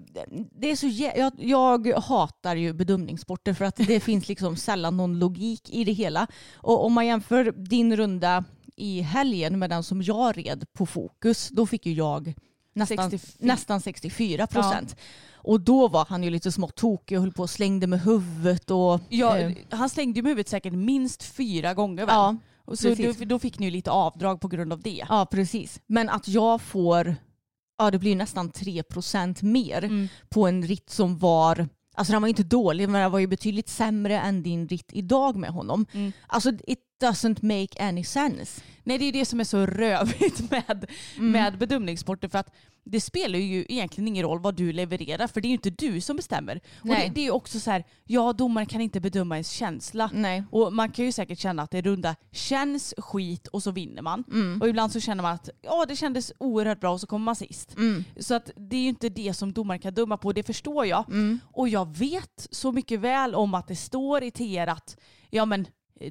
det är så jag, jag hatar ju bedömningssporter för att det [laughs] finns liksom sällan någon logik i det hela. Och om man jämför din runda i helgen med den som jag red på fokus, då fick ju jag nästan 64. nästan 64 procent. Och då var han ju lite smått tokig och höll på och slängde med huvudet. Och, Ja, eh, han slängde med huvudet säkert minst fyra gånger väl? ja, Och så då, då fick ni ju lite avdrag på grund av det. ja, precis. Men att jag får, ja det blir nästan 3 procent mer Mm. på en ritt som var Alltså den var inte dålig men den var ju betydligt sämre än din ritt idag med honom. Mm. Alltså it doesn't make any sense. Nej det är det som är så rövigt [laughs] med, Mm. med bedömningssporter för att det spelar ju egentligen ingen roll vad du levererar för det är ju inte du som bestämmer. Och Nej. det, det är ju också så här, ja domaren kan inte bedöma ens känsla. Nej. Och man kan ju säkert känna att det runda känns skit och så vinner man. Mm. Och ibland så känner man att ja, det kändes oerhört bra och så kommer man sist. Mm. Så att det är ju inte det som domaren kan döma på, det förstår jag. Mm. Och jag vet så mycket väl om att det står i TR att ja, men,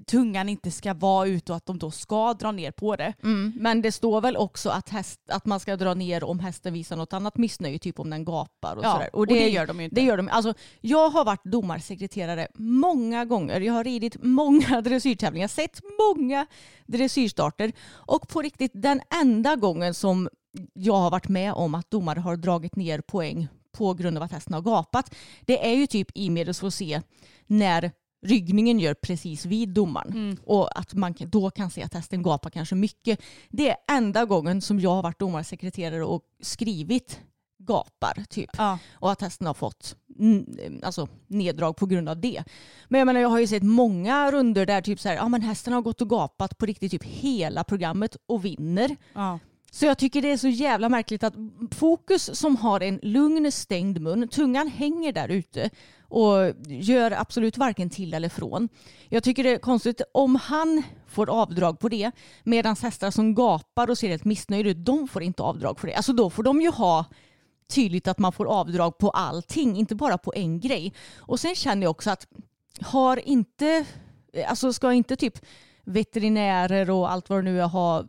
tungan inte ska vara ut och att de då ska dra ner på det. Mm. Men det står väl också att, häst, att man ska dra ner om hästen visar något annat missnöje, typ om den gapar och Ja, sådär. och det gör de ju inte. Det gör de. Alltså, jag har varit domarsekreterare många gånger. Jag har ridit många [laughs] dressyrtävlingar, sett många dressyrstarter. Och på riktigt, den enda gången som jag har varit med om att domare har dragit ner poäng på grund av att hästen har gapat, det är ju typ i medels får se när ryggningen gör precis vid domaren. Mm. Och att man då kan se att hästen gapar kanske mycket. Det är enda gången som jag har varit domarsekreterare och skrivit gapar typ. Ja. Och att hästen har fått alltså, neddrag på grund av det. Men jag menar jag har ju sett många runder där typ så här, ja men hästen har gått och gapat på riktigt typ hela programmet och vinner. Ja. Så jag tycker det är så jävla märkligt att Fokus som har en lugn stängd mun, tungan hänger där ute och gör absolut varken till eller från. Jag tycker det är konstigt om han får avdrag på det medan hästar som gapar och ser helt missnöjda ut, de får inte avdrag för det. Alltså då får de ju ha tydligt att man får avdrag på allting, inte bara på en grej. Och sen känner jag också att har inte, alltså ska inte typ veterinärer och allt vad det nu är ha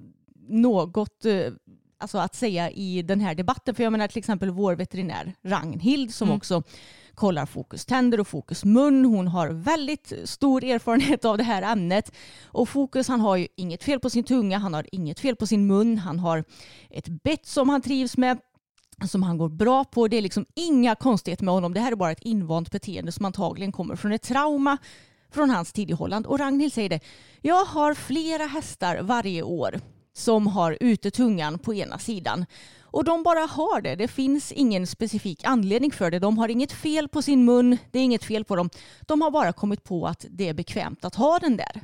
något eh, alltså att säga i den här debatten. För jag menar till exempel vår veterinär Ragnhild som Mm. också kollar fokus tänder och fokus mun. Hon har väldigt stor erfarenhet av det här ämnet. Och fokus han har ju inget fel på sin tunga, han har inget fel på sin mun, han har ett bett som han trivs med som han går bra på. Det är liksom inga konstigheter med honom. Det här är bara ett invant beteende som antagligen kommer från ett trauma från hans tid i Holland. Och Ragnhild säger det. Jag har flera hästar varje år som har ute tungan på ena sidan. Och de bara har det. Det finns ingen specifik anledning för det. De har inget fel på sin mun. Det är inget fel på dem. De har bara kommit på att det är bekvämt att ha den där.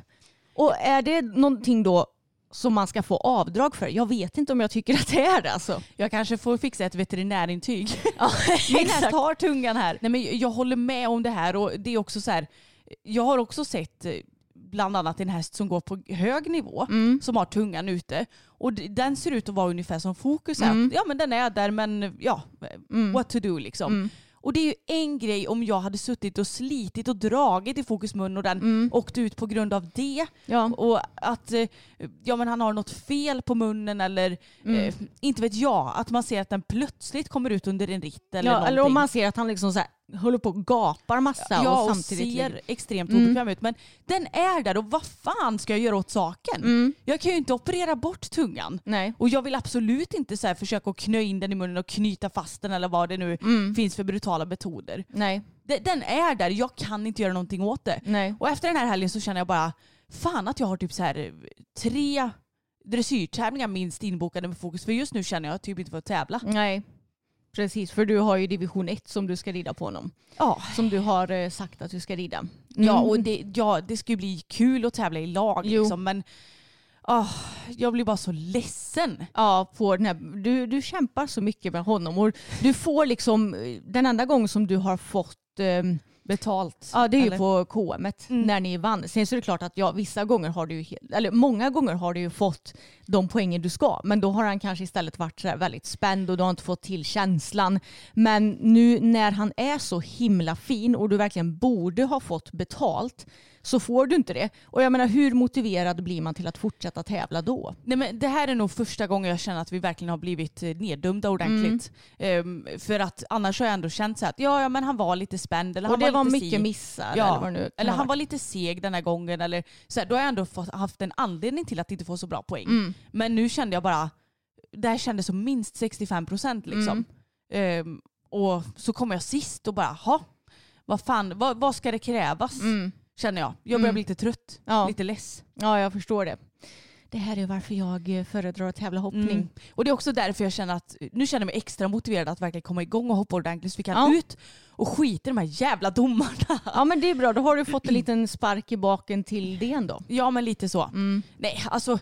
Och är det någonting då som man ska få avdrag för? Jag vet inte om jag tycker att det är det. Alltså. Jag kanske får fixa ett veterinärintyg. [laughs] Ja, Min häst har tungan här. Nej, men jag håller med om det här och det är också så här. Jag har också sett bland annat en häst som går på hög nivå Mm. som har tungan ute. Och den ser ut att vara ungefär som fokus. Mm. Ja men den är där men ja, what to do liksom. Mm. Och det är ju en grej om jag hade suttit och slitit och dragit i fokus mun och den Mm. åkte ut på grund av det. Ja. Och att eh, ja, men han har något fel på munnen eller Mm. eh, inte vet jag, att man ser att den plötsligt kommer ut under en ritt eller ja, någonting. eller om man ser att han liksom så håller på och gapar massa ja, och och samtidigt ser extremt Mm. obekväm ut. Men den är där och vad fan ska jag göra åt saken? Mm. Jag kan ju inte operera bort tungan. Nej. Och jag vill absolut inte så försöka knö in den i munnen och knyta fast den eller vad det nu Mm. finns för brutala metoder. Nej. De- Den är där, jag kan inte göra någonting åt det. Nej. Och efter den här helgen så känner jag bara, fan att jag har typ så här eh, tre dressyrtävlingar minst inbokade med fokus. För just nu känner jag typ inte för att tävla. Nej. Precis, för du har ju division 1 som du ska rida på honom. Ja, Som du har eh, sagt att du ska rida. ja Mm. och det, ja, det ska ju bli kul att tävla i lag Jo. liksom, men ah, jag blir bara så ledsen. Ja, på den här, du, du kämpar så mycket med honom och du får liksom, eh, den enda gången som du har fått ehm, Betalt. Ja det är ju eller? på KM Mm. när ni vann. Sen så är det klart att ja, vissa gånger har du ju, eller många gånger har du ju fått de poängen du ska. Men då har han kanske istället varit väldigt spänd och du har inte fått till känslan. Men nu när han är så himla fin och du verkligen borde ha fått betalt så får du inte det. Och jag menar hur motiverad blir man till att fortsätta tävla då? Nej, men det här är nog första gången jag känner att vi verkligen har blivit eh, neddömda ordentligt. Mm. Ehm, för att annars har jag ändå känt så här att ja, ja men han var lite spänd eller och han det var lite mycket si. missar Ja, eller vad nu Eller ha han var lite seg den här gången. Eller så här, då har jag ändå fått, haft en anledning till att inte få så bra poäng. Mm. Men nu kände jag bara, det här kändes som minst 65 procent liksom. Mm. Ehm, och så kom jag sist och bara, ha vad fan, vad, vad ska det krävas? Mm. Känner jag. Jag börjar Mm. bli lite trött, Ja. lite less. ja, jag förstår det. Det här är varför jag eh, föredrar att tävla hoppning. Mm. Och det är också därför jag känner att nu känner jag mig extra motiverad att verkligen komma igång och hoppa ordentligt så vi kan Ja. ut och skita i de här jävla domarna. Ja men det är bra, då har du fått en [clears throat] liten spark i baken till det ändå. Ja men lite så. Mm. Nej alltså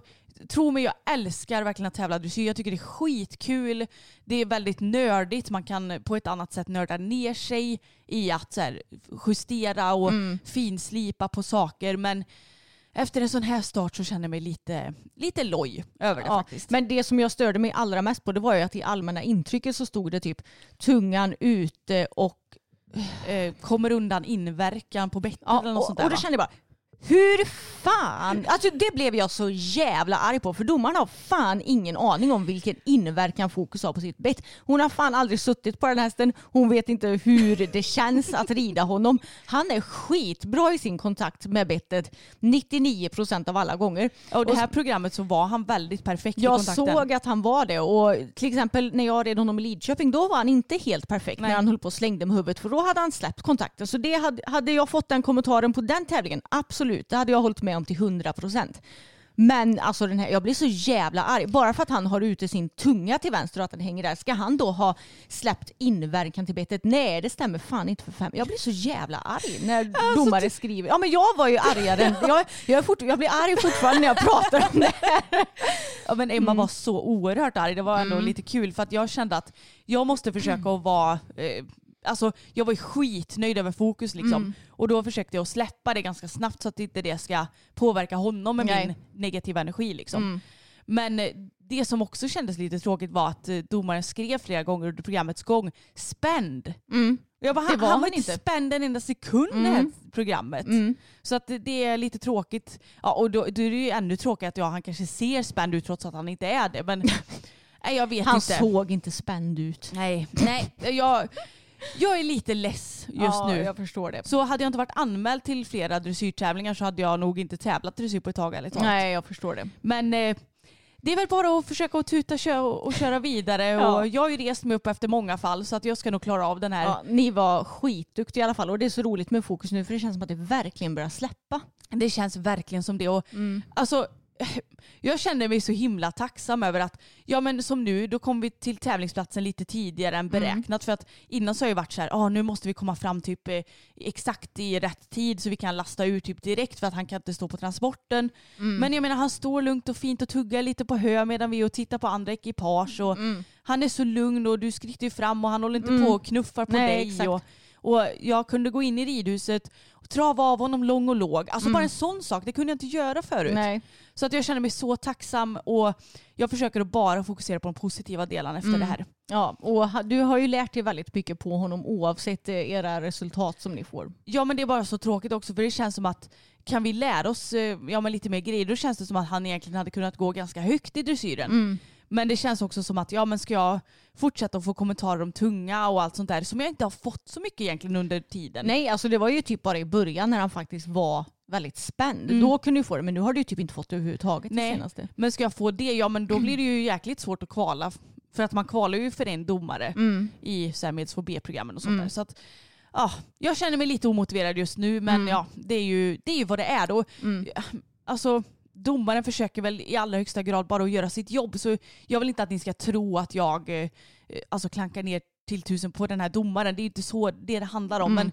tro mig jag älskar verkligen att tävla dressyr. Jag tycker det är skitkul. Det är väldigt nördigt. Man kan på ett annat sätt nörda ner sig i att här, justera och Mm. finslipa på saker. Men efter en sån här start så känner jag mig lite, lite loj över det Ja, faktiskt. Men det som jag störde mig allra mest på det var ju att i allmänna intrycket så stod det typ tungan ute och eh, kommer undan inverkan på bettet Ja, eller något och, sånt där och då kände jag bara, hur fan? Alltså det blev jag så jävla arg på för domaren har fan ingen aning om vilken inverkan Fokus har på sitt bett. Hon har fan aldrig suttit på den hästen, hon vet inte hur det känns att rida honom. Han är skitbra i sin kontakt med bettet 99% av alla gånger. Och det här programmet så var han väldigt perfekt i Jag kontakten. såg att han var det och till exempel när jag red honom i Lidköping då var han inte helt perfekt Nej. när han höll på och slängde med huvudet för då hade han släppt kontakten. Så det hade, hade jag fått den kommentaren på den tävlingen, absolut, det hade jag hållit med om till 100%. Men alltså den här, jag blir så jävla arg. Bara för att han har ute sin tunga till vänster och att den hänger där, ska han då ha släppt inverkan till bettet? Nej, det stämmer fan inte för fem. Jag blir så jävla arg när Alltså, domare skriver. Ja men jag var ju argare. Jag, jag, är fort, jag blir arg fortfarande när jag pratar om det. Ja, men Emma Mm. var så oerhört arg. Det var ändå lite kul för att jag kände att jag måste försöka att vara eh, Alltså jag var ju skitnöjd över fokus liksom. Mm. Och då försökte jag släppa det ganska snabbt så att inte det ska påverka honom med Nej. min negativa energi liksom. Mm. Men eh, det som också kändes lite tråkigt var att eh, domaren skrev flera gånger under programmets gång spänd. Mm. Jag bara, han, var han var inte inte. spänd en enda sekund i det här Mm. programmet. Mm. Så att det- det är lite tråkigt. Ja, och då, då är det ju ännu tråkigare att ja, han kanske ser spänd ut trots att han inte är det. Men [laughs] nej, jag vet Han inte. såg inte spänd ut. Nej, nej jag, jag är lite less just ja, nu. Jag förstår det. Så hade jag inte varit anmäld till flera dressyrtävlingar så hade jag nog inte tävlat dressyr på ett tag ärligt talat. Nej, jag förstår det. Men eh, det är väl bara att försöka att tuta kö och, köra vidare. Ja. Och jag har ju rest mig upp efter många fall så att jag ska nog klara av den här. Ja, ni var skitduktiga i alla fall och det är så roligt med fokus nu för det känns som att det verkligen börjar släppa. Det känns verkligen som det. Och, alltså, [laughs] jag känner mig så himla tacksam över att, ja men som nu, då kom vi till tävlingsplatsen lite tidigare än beräknat. För att innan så har jag varit så här, ah, nu måste vi komma fram typ eh, exakt i rätt tid så vi kan lasta ut typ direkt för att han kan inte stå på transporten. Men jag menar han står lugnt och fint och tuggar lite på hö medan vi är och tittar på andra ekipage. Och Han är så lugn och du skrittar ju fram och han håller inte på och knuffar på Nej, dig. Och, och jag kunde gå in i ridhuset och trava av honom lång och låg. Alltså bara en sån sak, det kunde jag inte göra förut. Nej. Så att jag känner mig så tacksam och jag försöker att bara fokusera på de positiva delarna efter det här. Ja, och du har ju lärt dig väldigt mycket på honom oavsett eh, era resultat som ni får. Ja men det är bara så tråkigt också för det känns som att kan vi lära oss eh, ja, men lite mer grejer då känns det som att han egentligen hade kunnat gå ganska högt i dressyren. Men det känns också som att ja men ska jag fortsätta att få kommentarer om tunga och allt sånt där som jag inte har fått så mycket egentligen under tiden. Nej, alltså det var ju typ bara i början när han faktiskt var väldigt spänd. Mm. Då kunde du få det, men nu har du typ inte fått det överhuvudtaget Nej. senaste. Men ska jag få det, ja men då blir det ju [clears throat] jäkligt svårt att kvala. För att man kvalar ju för en domare Mm. i så här med 2B-programmen och sånt där. Så att, ja, jag känner mig lite omotiverad just nu men ja, det är, ju, det är ju vad det är. Då. Alltså, domaren försöker väl i allra högsta grad bara att göra sitt jobb. Så jag vill inte att ni ska tro att jag eh, alltså klankar ner till tusen på den här domaren. Det är inte så det det handlar om. Men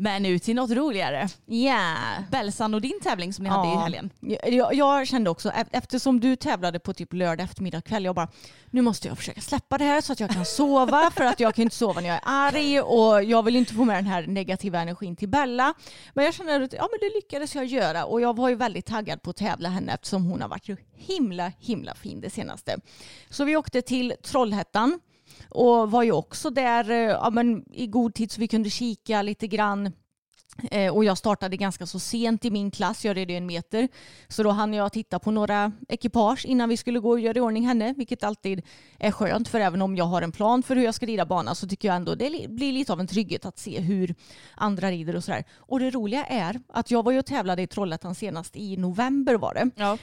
Men ut till något roligare. Ja. Belsan och din tävling som ni hade i helgen. Jag, jag kände också, eftersom du tävlade på typ lördag eftermiddag kväll, jag bara nu måste jag försöka släppa det här så att jag kan sova [laughs] för att jag kan inte sova när jag är arg och jag vill inte få med den här negativa energin till Bella. Men jag kände att ja, men det lyckades jag göra och jag var ju väldigt taggad på att tävla henne eftersom hon har varit så himla himla fin det senaste. Så vi åkte till Trollhättan och var ju också där eh, ja, men i god tid så vi kunde kika lite grann Eh, och jag startade ganska så sent i min klass, jag red ju en meter. Så då hann jag titta på några ekipage innan vi skulle gå och göra i ordning henne, vilket alltid är skönt. För även om jag har en plan för hur jag ska rida bana så tycker jag ändå det blir lite av en trygghet att se hur andra rider och sådär. Och det roliga är att jag var ju och tävlade i Trollhättan senast i november var det. Ja.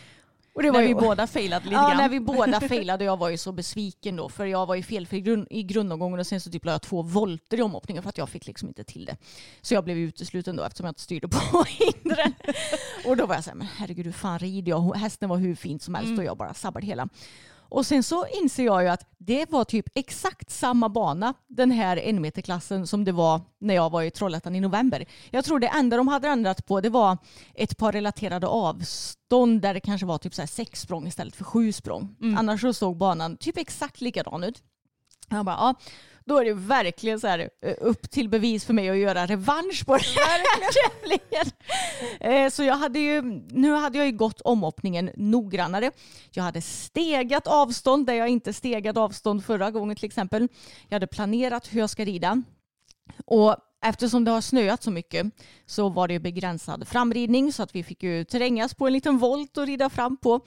Och det När ju- vi båda failade lite ja, grann. när vi båda [laughs] failade och jag var ju så besviken då för jag var ju felfri grund, i grundomgången och sen så typ la jag två volter i omhoppningen för att jag fick liksom inte till det. Så jag blev utesluten då eftersom jag inte styrde på [laughs] hindren. och då var jag så här, men herregud hur fan rider jag? Hästen var hur fint som helst och jag bara sabbade hela. Och sen så inser jag ju att det var typ exakt samma bana den här en meterklassen som det var när jag var i Trollhättan i november. Jag tror det enda de hade ändrat på det var ett par relaterade avstånd där det kanske var typ så sex språng istället för sju språng. Annars så såg banan typ exakt likadan ut. Jag bara, ja, då är det verkligen så här, eh, upp till bevis för mig att göra revansch på den här tävlingen. Eh, Så jag hade ju, nu hade jag ju gått omhoppningen noggrannare. Jag hade stegat avstånd där jag inte stegade avstånd förra gången till exempel. Jag hade planerat hur jag ska rida. Och eftersom det har snöat så mycket så var det begränsad framridning så att vi fick ju terrängas på en liten volt och rida fram på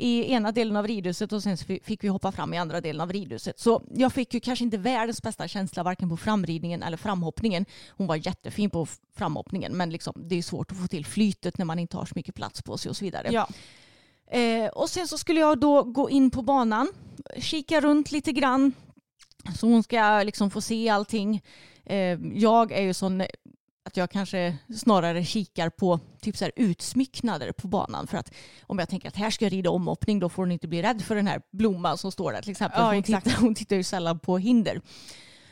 i ena delen av ridhuset och sen fick vi hoppa fram i andra delen av ridhuset. Så jag fick ju kanske inte världens bästa känsla varken på framridningen eller framhoppningen. Hon var jättefin på framhoppningen men liksom, det är svårt att få till flytet när man inte har så mycket plats på sig och så vidare. Ja. Eh, och sen så skulle jag då gå in på banan, kika runt lite grann. Så hon ska liksom få se allting. Eh, jag är ju sån att jag kanske snarare kikar på typ så här utsmycknader på banan. För att om jag tänker att här ska jag rida omhoppning då får hon inte bli rädd för den här blomman som står där till exempel. Ja, hon, exakt. tittar, hon tittar ju sällan på hinder.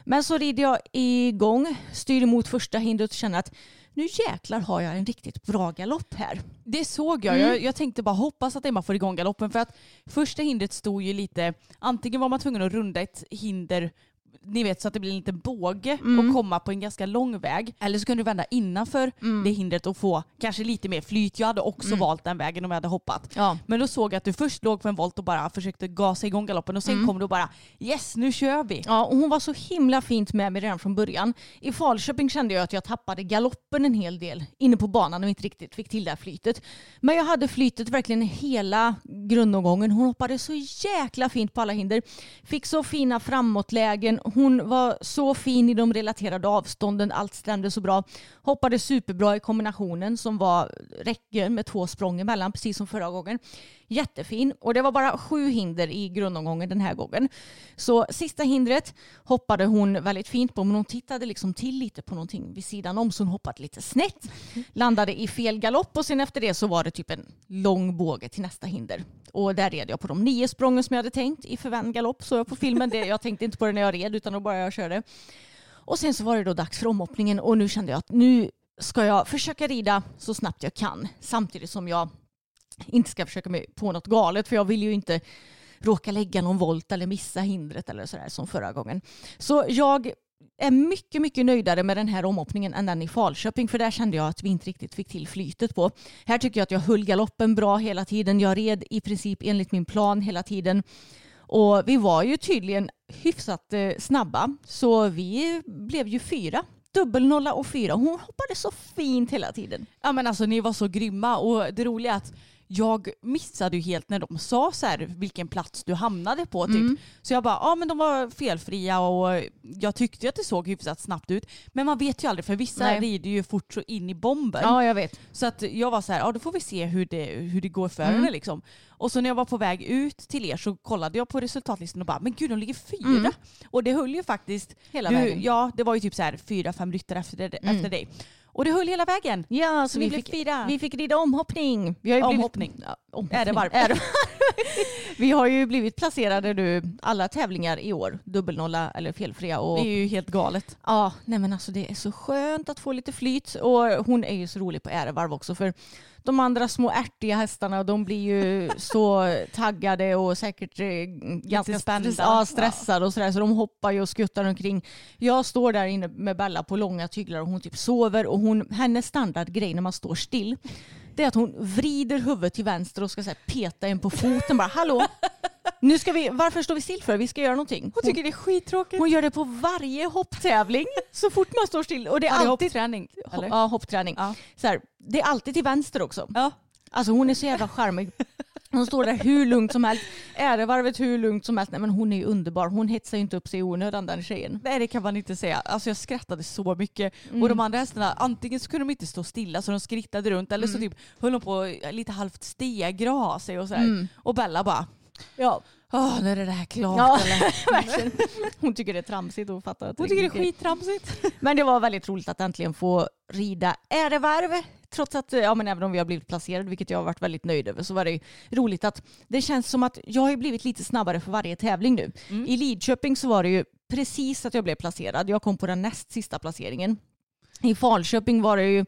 Men så rider jag igång, styr emot första hindret och känner att nu jäklar har jag en riktigt bra galopp här. Det såg jag. Mm. jag. Jag tänkte bara hoppas att Emma får igång galoppen för att första hindret stod ju lite, antingen var man tvungen att runda ett hinder ni vet så att det blir en liten båge Mm. och komma på en ganska lång väg. Eller så kunde du vända innanför Mm. det hindret och få kanske lite mer flyt. Jag hade också valt den vägen om jag hade hoppat. Ja. Men då såg jag att du först låg på en volt och bara försökte gasa igång galoppen och sen Mm. kom du och bara yes nu kör vi. Ja, och hon var så himla fint med mig redan från början. I Falköping kände jag att jag tappade galoppen en hel del inne på banan och inte riktigt fick till det här flytet. Men jag hade flytet verkligen hela grundomgången. Hon hoppade så jäkla fint på alla hinder. Fick så fina framåtlägen. Hon var så fin i de relaterade avstånden. Allt stämde så bra. Hoppade superbra i kombinationen som var räcken med två språng emellan precis som förra gången. Jättefin och det var bara sju hinder i grundomgången den här gången. Så sista hindret hoppade hon väldigt fint på men hon tittade liksom till lite på någonting vid sidan om så hon hoppade lite snett. Landade i fel galopp och sen efter det så var det typ en lång båge till nästa hinder. Och där red jag på de nio sprången som jag hade tänkt i förvänd galopp så jag på filmen. Det, jag tänkte inte på det när jag red utan då bara jag körde. Och sen så var det då dags för omhoppningen och nu kände jag att nu ska jag försöka rida så snabbt jag kan samtidigt som jag inte ska försöka mig på något galet för jag vill ju inte råka lägga någon volt eller missa hindret eller sådär som förra gången. Så jag är mycket, mycket nöjdare med den här omhoppningen än den i Falköping för där kände jag att vi inte riktigt fick till flytet på. Här tycker jag att jag höll galoppen bra hela tiden. Jag red i princip enligt min plan hela tiden. Och vi var ju tydligen hyfsat eh, snabba så vi blev ju fyra. Dubbelnolla och fyra. Hon hoppade så fint hela tiden. Ja men alltså ni var så grymma och det roliga är att jag missade ju helt när de sa så här vilken plats du hamnade på typ. Mm. Så jag bara, ja men de var felfria och jag tyckte att det såg hyfsat snabbt ut. Men man vet ju aldrig för vissa Nej. rider ju fort så in i bomben. Ja, jag vet. Så att jag var så här, ja då får vi se hur det, hur det går för Mm. henne liksom. Och så när jag var på väg ut till er så kollade jag på resultatlistan och bara, men gud de ligger fyra. Mm. Och det höll ju faktiskt, Hela du, vägen. ja det var ju typ så här fyra, fem ryttare efter, Mm. efter dig. Och det höll hela vägen. Ja, så Ni vi blev fick, vi fick rida omhoppning. Vi har ju Omhoppning. Blivit, ja, omhoppning. Ärevarv. Ärevarv. [laughs] vi har ju blivit placerade nu alla tävlingar i år. Dubbelnolla eller felfria. Och, Det är ju helt galet. Ja, nej men alltså det är så skönt att få lite flyt. Och hon är ju så rolig på ärevarv också. För de andra små ärtiga hästarna de blir ju [laughs] så taggade och säkert eh, ganska spända. ja, stressade och sådär. Så de hoppar ju och skuttar omkring. Jag står där inne med Bella på långa tyglar och hon typ sover. Och hon, hennes standardgrej när man står still det är att hon vrider huvudet till vänster och ska så peta en på foten. Bara hallå, nu ska vi, varför står vi still för? Vi ska göra någonting. Hon tycker det är skittråkigt. Hon gör det på varje hopptävling [laughs] så fort man står still. Och det är Ja, alltid hoppträning. Eller? Ja, hoppträning. Ja. Så här, det är alltid till vänster också. Ja. Alltså hon är så jävla charmig. Hon står där hur lugnt som helst. Ärevarvet hur lugnt som helst. Nej, men hon är ju underbar. Hon hetsar ju inte upp sig i onödan den tjejen. Nej det kan man inte säga. Alltså jag skrattade så mycket. Mm. Och de andra hästarna, antingen så kunde de inte stå stilla så de skrittade runt eller så typ höll de på lite halvt stegra sig och sådär. Mm. Och Bella bara, Ja, åh nu är det här klart. ja [laughs] verkligen. Hon tycker det är tramsigt och fattar att Hon tycker det är skittramsigt. [laughs] Men det var väldigt roligt att äntligen få rida ärevarv. Trots att, ja men även om vi har blivit placerade, vilket jag har varit väldigt nöjd över, så var det roligt att det känns som att jag har blivit lite snabbare för varje tävling nu. I Lidköping så var det ju precis att jag blev placerad. Jag kom på den näst sista placeringen. I Falköping var det ju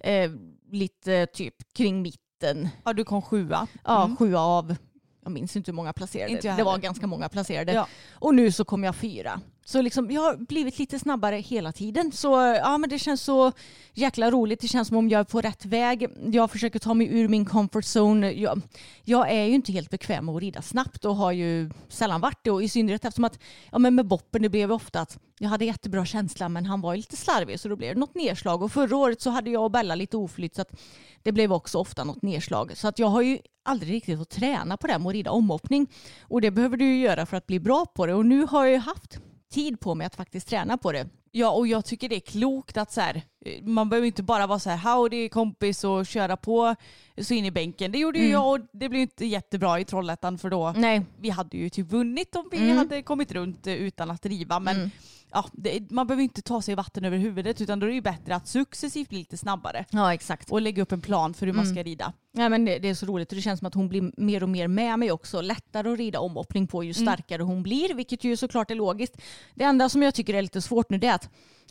eh, lite typ kring mitten. Ja du kom sjua. Ja, Mm. sju av, jag minns inte hur många placerade. Inte det var ganska många placerade. Ja. Och nu så kom jag fyra. Så liksom, jag har blivit lite snabbare hela tiden. Så ja, men det känns så jäkla roligt. Det känns som om jag är på rätt väg. Jag försöker ta mig ur min comfort zone. Jag, jag är ju inte helt bekväm med att rida snabbt och har ju sällan varit det. Och i synnerhet eftersom att ja, men med Boppen det blev ofta att jag hade jättebra känsla men han var ju lite slarvig så då blev det något nedslag. Och förra året så hade jag och Bella lite oflyt så att det blev också ofta något nedslag. Så att jag har ju aldrig riktigt fått träna på det här med att rida omhoppning. Och det behöver du ju göra för att bli bra på det. Och nu har jag ju haft tid på mig att faktiskt träna på det. Ja och jag tycker det är klokt att så här, man behöver inte bara vara så här howdy kompis och köra på så in i bänken. Det gjorde ju Mm. jag och det blev inte jättebra i Trollhättan för då Nej. vi hade ju typ vunnit om vi Mm. hade kommit runt eh, utan att riva. Men ja, det, man behöver inte ta sig vatten över huvudet utan då är det ju bättre att successivt bli lite snabbare Ja exakt. och lägga upp en plan för hur man Mm. ska rida. Ja, men det, det är så roligt och det känns som att hon blir mer och mer med mig också. Lättare att rida omhoppning på ju starkare hon blir, vilket ju såklart är logiskt. Det enda som jag tycker är lite svårt nu det är att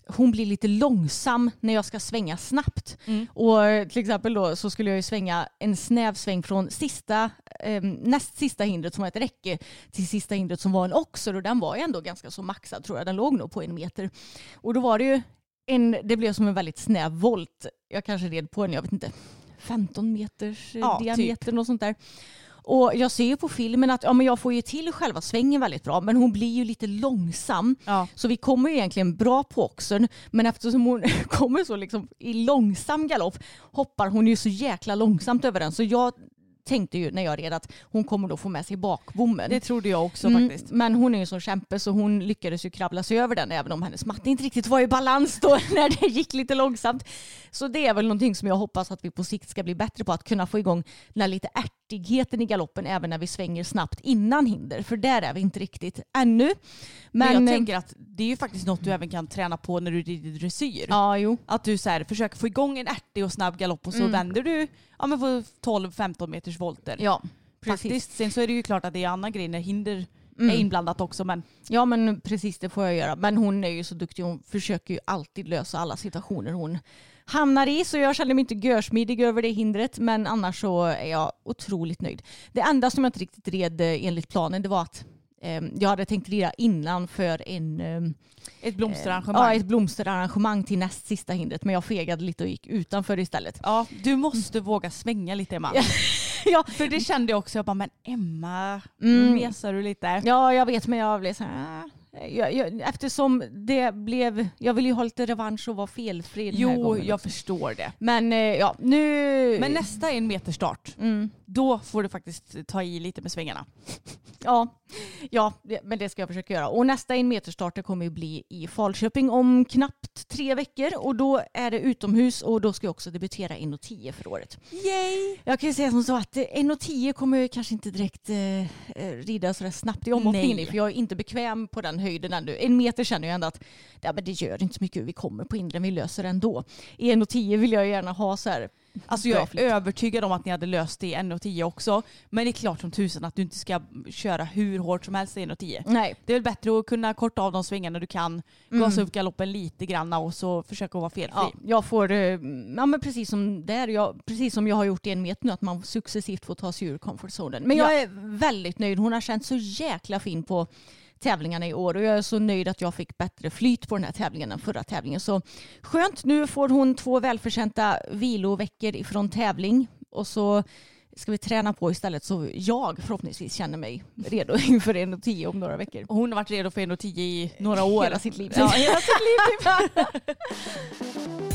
hon blir lite långsam när jag ska svänga snabbt. Och eh, till exempel då så skulle jag ju svänga en snäv sväng från sista, eh, näst sista hindret som var ett räcke till sista hindret som var en oxer och den var ju ändå ganska så maxad tror jag. Den låg nog på en meter. Och då var det ju en, det blev som en väldigt snäv volt. Jag kanske red på en, jag vet inte, 15 meters eh, Ja, typ. diameter och sånt där. Och jag ser ju på filmen att ja, men jag får ju till själva svängen väldigt bra men hon blir ju lite långsam. Ja. Så vi kommer ju egentligen bra på oxen men eftersom hon [laughs] kommer så liksom i långsam galopp hoppar hon ju så jäkla långsamt över den. Så jag tänkte ju när jag red att hon kommer då få med sig bakbommen. Det trodde jag också Mm, faktiskt. Men hon är ju så kämpe så hon lyckades ju kravla sig över den även om hennes matte inte riktigt var i balans då [laughs] när det gick lite långsamt. Så det är väl någonting som jag hoppas att vi på sikt ska bli bättre på. Att kunna få igång den här lite ärtigheten i galoppen även när vi svänger snabbt innan hinder. För där är vi inte riktigt ännu. Men, Men, jag tänker att det är ju faktiskt något du även kan träna på när du rider dressyr. Ja, jo. Att du så här, försöker få igång en ärtig och snabb galopp och så vänder du ja, men på 12-15 meters volter. Ja, precis. Faktiskt. Sen så är det ju klart att det är annan grej när hinder Mm. är inblandat också. Men Ja men precis det får jag göra. Men hon är ju så duktig. Hon försöker ju alltid lösa alla situationer hon hamnar i. Så jag känner mig inte görsmidig över det hindret. Men annars så är jag otroligt nöjd. Det enda som jag inte riktigt red eh, enligt planen det var att jag hade tänkt rida innan för en eh, ett blomsterarrangemang. ja, ett blomsterarrangemang till näst sista hindret. Men jag fegade lite och gick utanför istället. Ja, du måste våga svänga lite Emma. Ja. [laughs] För det kände jag också, jag bara men Emma, Mm. mesar du lite. Ja, jag vet men jag blev så här... "Ah." Jag, jag, eftersom det blev... Jag vill ju ha lite revansch och vara felfri den här Jo, gången jag också. förstår det. Men eh, ja, nu... Men nästa en meter start, Mm. Då får du faktiskt ta i lite med svängarna. [laughs] Ja, ja men det ska jag försöka göra. Och nästa en meter kommer ju bli i Falköping om knappt tre veckor. Och då är det utomhus och då ska jag också debutera 1.10 för året. Yay! Jag kan ju säga som så att eh, 1.10 kommer jag kanske inte direkt eh, eh, rida sådär snabbt i omhoppningen för jag är inte bekväm på den höjden ännu. En meter känner jag ändå att ja, men det gör inte så mycket hur vi kommer på hindren, vi löser det ändå. I 1.10 vill jag gärna ha så här Alltså jag är övertygad om att ni hade löst det i 1.10 också. Men det är klart som tusan att du inte ska köra hur hårt som helst i 1.10. Nej, Det är väl bättre att kunna korta av de svängarna du kan, gasa upp galoppen lite grann och så försöka vara felfri. Ja, jag får, eh, ja men precis som där, jag, precis som jag har gjort i en meter nu, att man successivt får ta sig ur comfort zonen. Men jag är väldigt nöjd. Hon har känt så jäkla fin på tävlingarna i år och jag är så nöjd att jag fick bättre flyt på den här tävlingen än förra tävlingen. Så skönt, nu får hon två välförtjänta viloveckor ifrån tävling och så ska vi träna på istället så jag förhoppningsvis känner mig redo [laughs] inför en och tio om några veckor. Hon har varit redo för 1.10 i några år. Hela sitt liv. Ja, hela sitt liv. [laughs]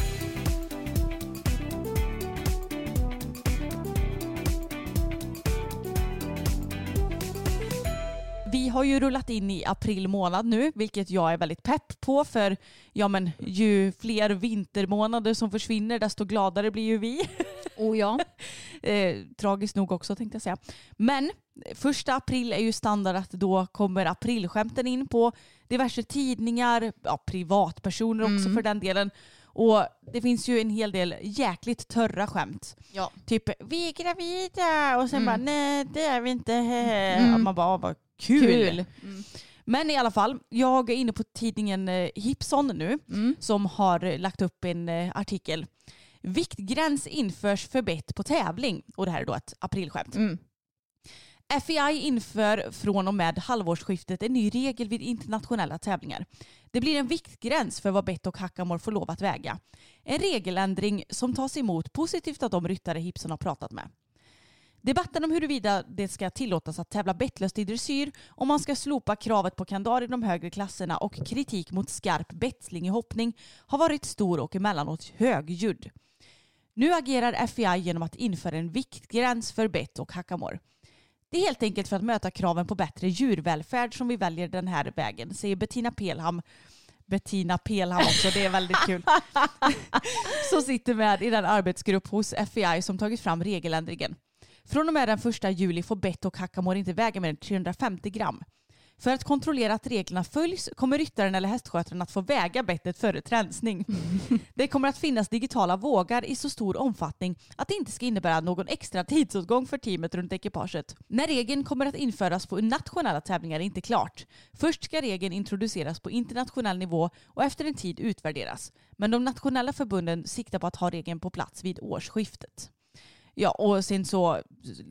Vi har ju rullat in i april månad nu, vilket jag är väldigt pepp på för ja, men, ju fler vintermånader som försvinner desto gladare blir ju vi. [laughs] Och ja. [laughs] Eh, tragiskt nog också tänkte jag säga. Men första april är ju standard att då kommer aprilskämten in på diverse tidningar, ja, privatpersoner också för den delen. Och det finns ju en hel del jäkligt törra skämt. Ja. Typ vi är gravida och sen Mm. bara nej det är vi inte. Mm. Man bara "Ah, vad kul. Kul. Men i alla fall, jag är inne på tidningen eh, Hipson nu Mm. som har eh, lagt upp en eh, artikel. Viktgräns införs för bett på tävling. Och det här är då ett aprilskämt. Mm. FEI inför från och med halvårsskiftet en ny regel vid internationella tävlingar. Det blir en viktgräns för vad bett och hackamore får lov att väga. En regeländring som tas emot positivt av de ryttare Hipson har pratat med. Debatten om huruvida det ska tillåtas att tävla bettlöst i dressyr, om man ska slopa kravet på kandar i de högre klasserna och kritik mot skarp betsling i hoppning har varit stor och emellanåt högljudd. Nu agerar FEI genom att införa en viktgräns för bett och hackamore. Det är helt enkelt för att möta kraven på bättre djurvälfärd som vi väljer den här vägen, säger Bettina Pelham. Bettina Pelham också, det är väldigt kul. [laughs] [laughs] som sitter med i den arbetsgrupp hos FEI som tagit fram regeländringen. Från och med den första juli får bett och hackamore inte väga mer än 350 gram. För att kontrollera att reglerna följs kommer ryttaren eller hästskötaren att få väga bettet före tränsning. [laughs] Det kommer att finnas digitala vågar i så stor omfattning att det inte ska innebära någon extra tidsåtgång för teamet runt ekipaget. När regeln kommer att införas på nationella tävlingar är inte klart. Först ska regeln introduceras på internationell nivå och efter en tid utvärderas. Men de nationella förbunden siktar på att ha regeln på plats vid årsskiftet. Ja, och sen så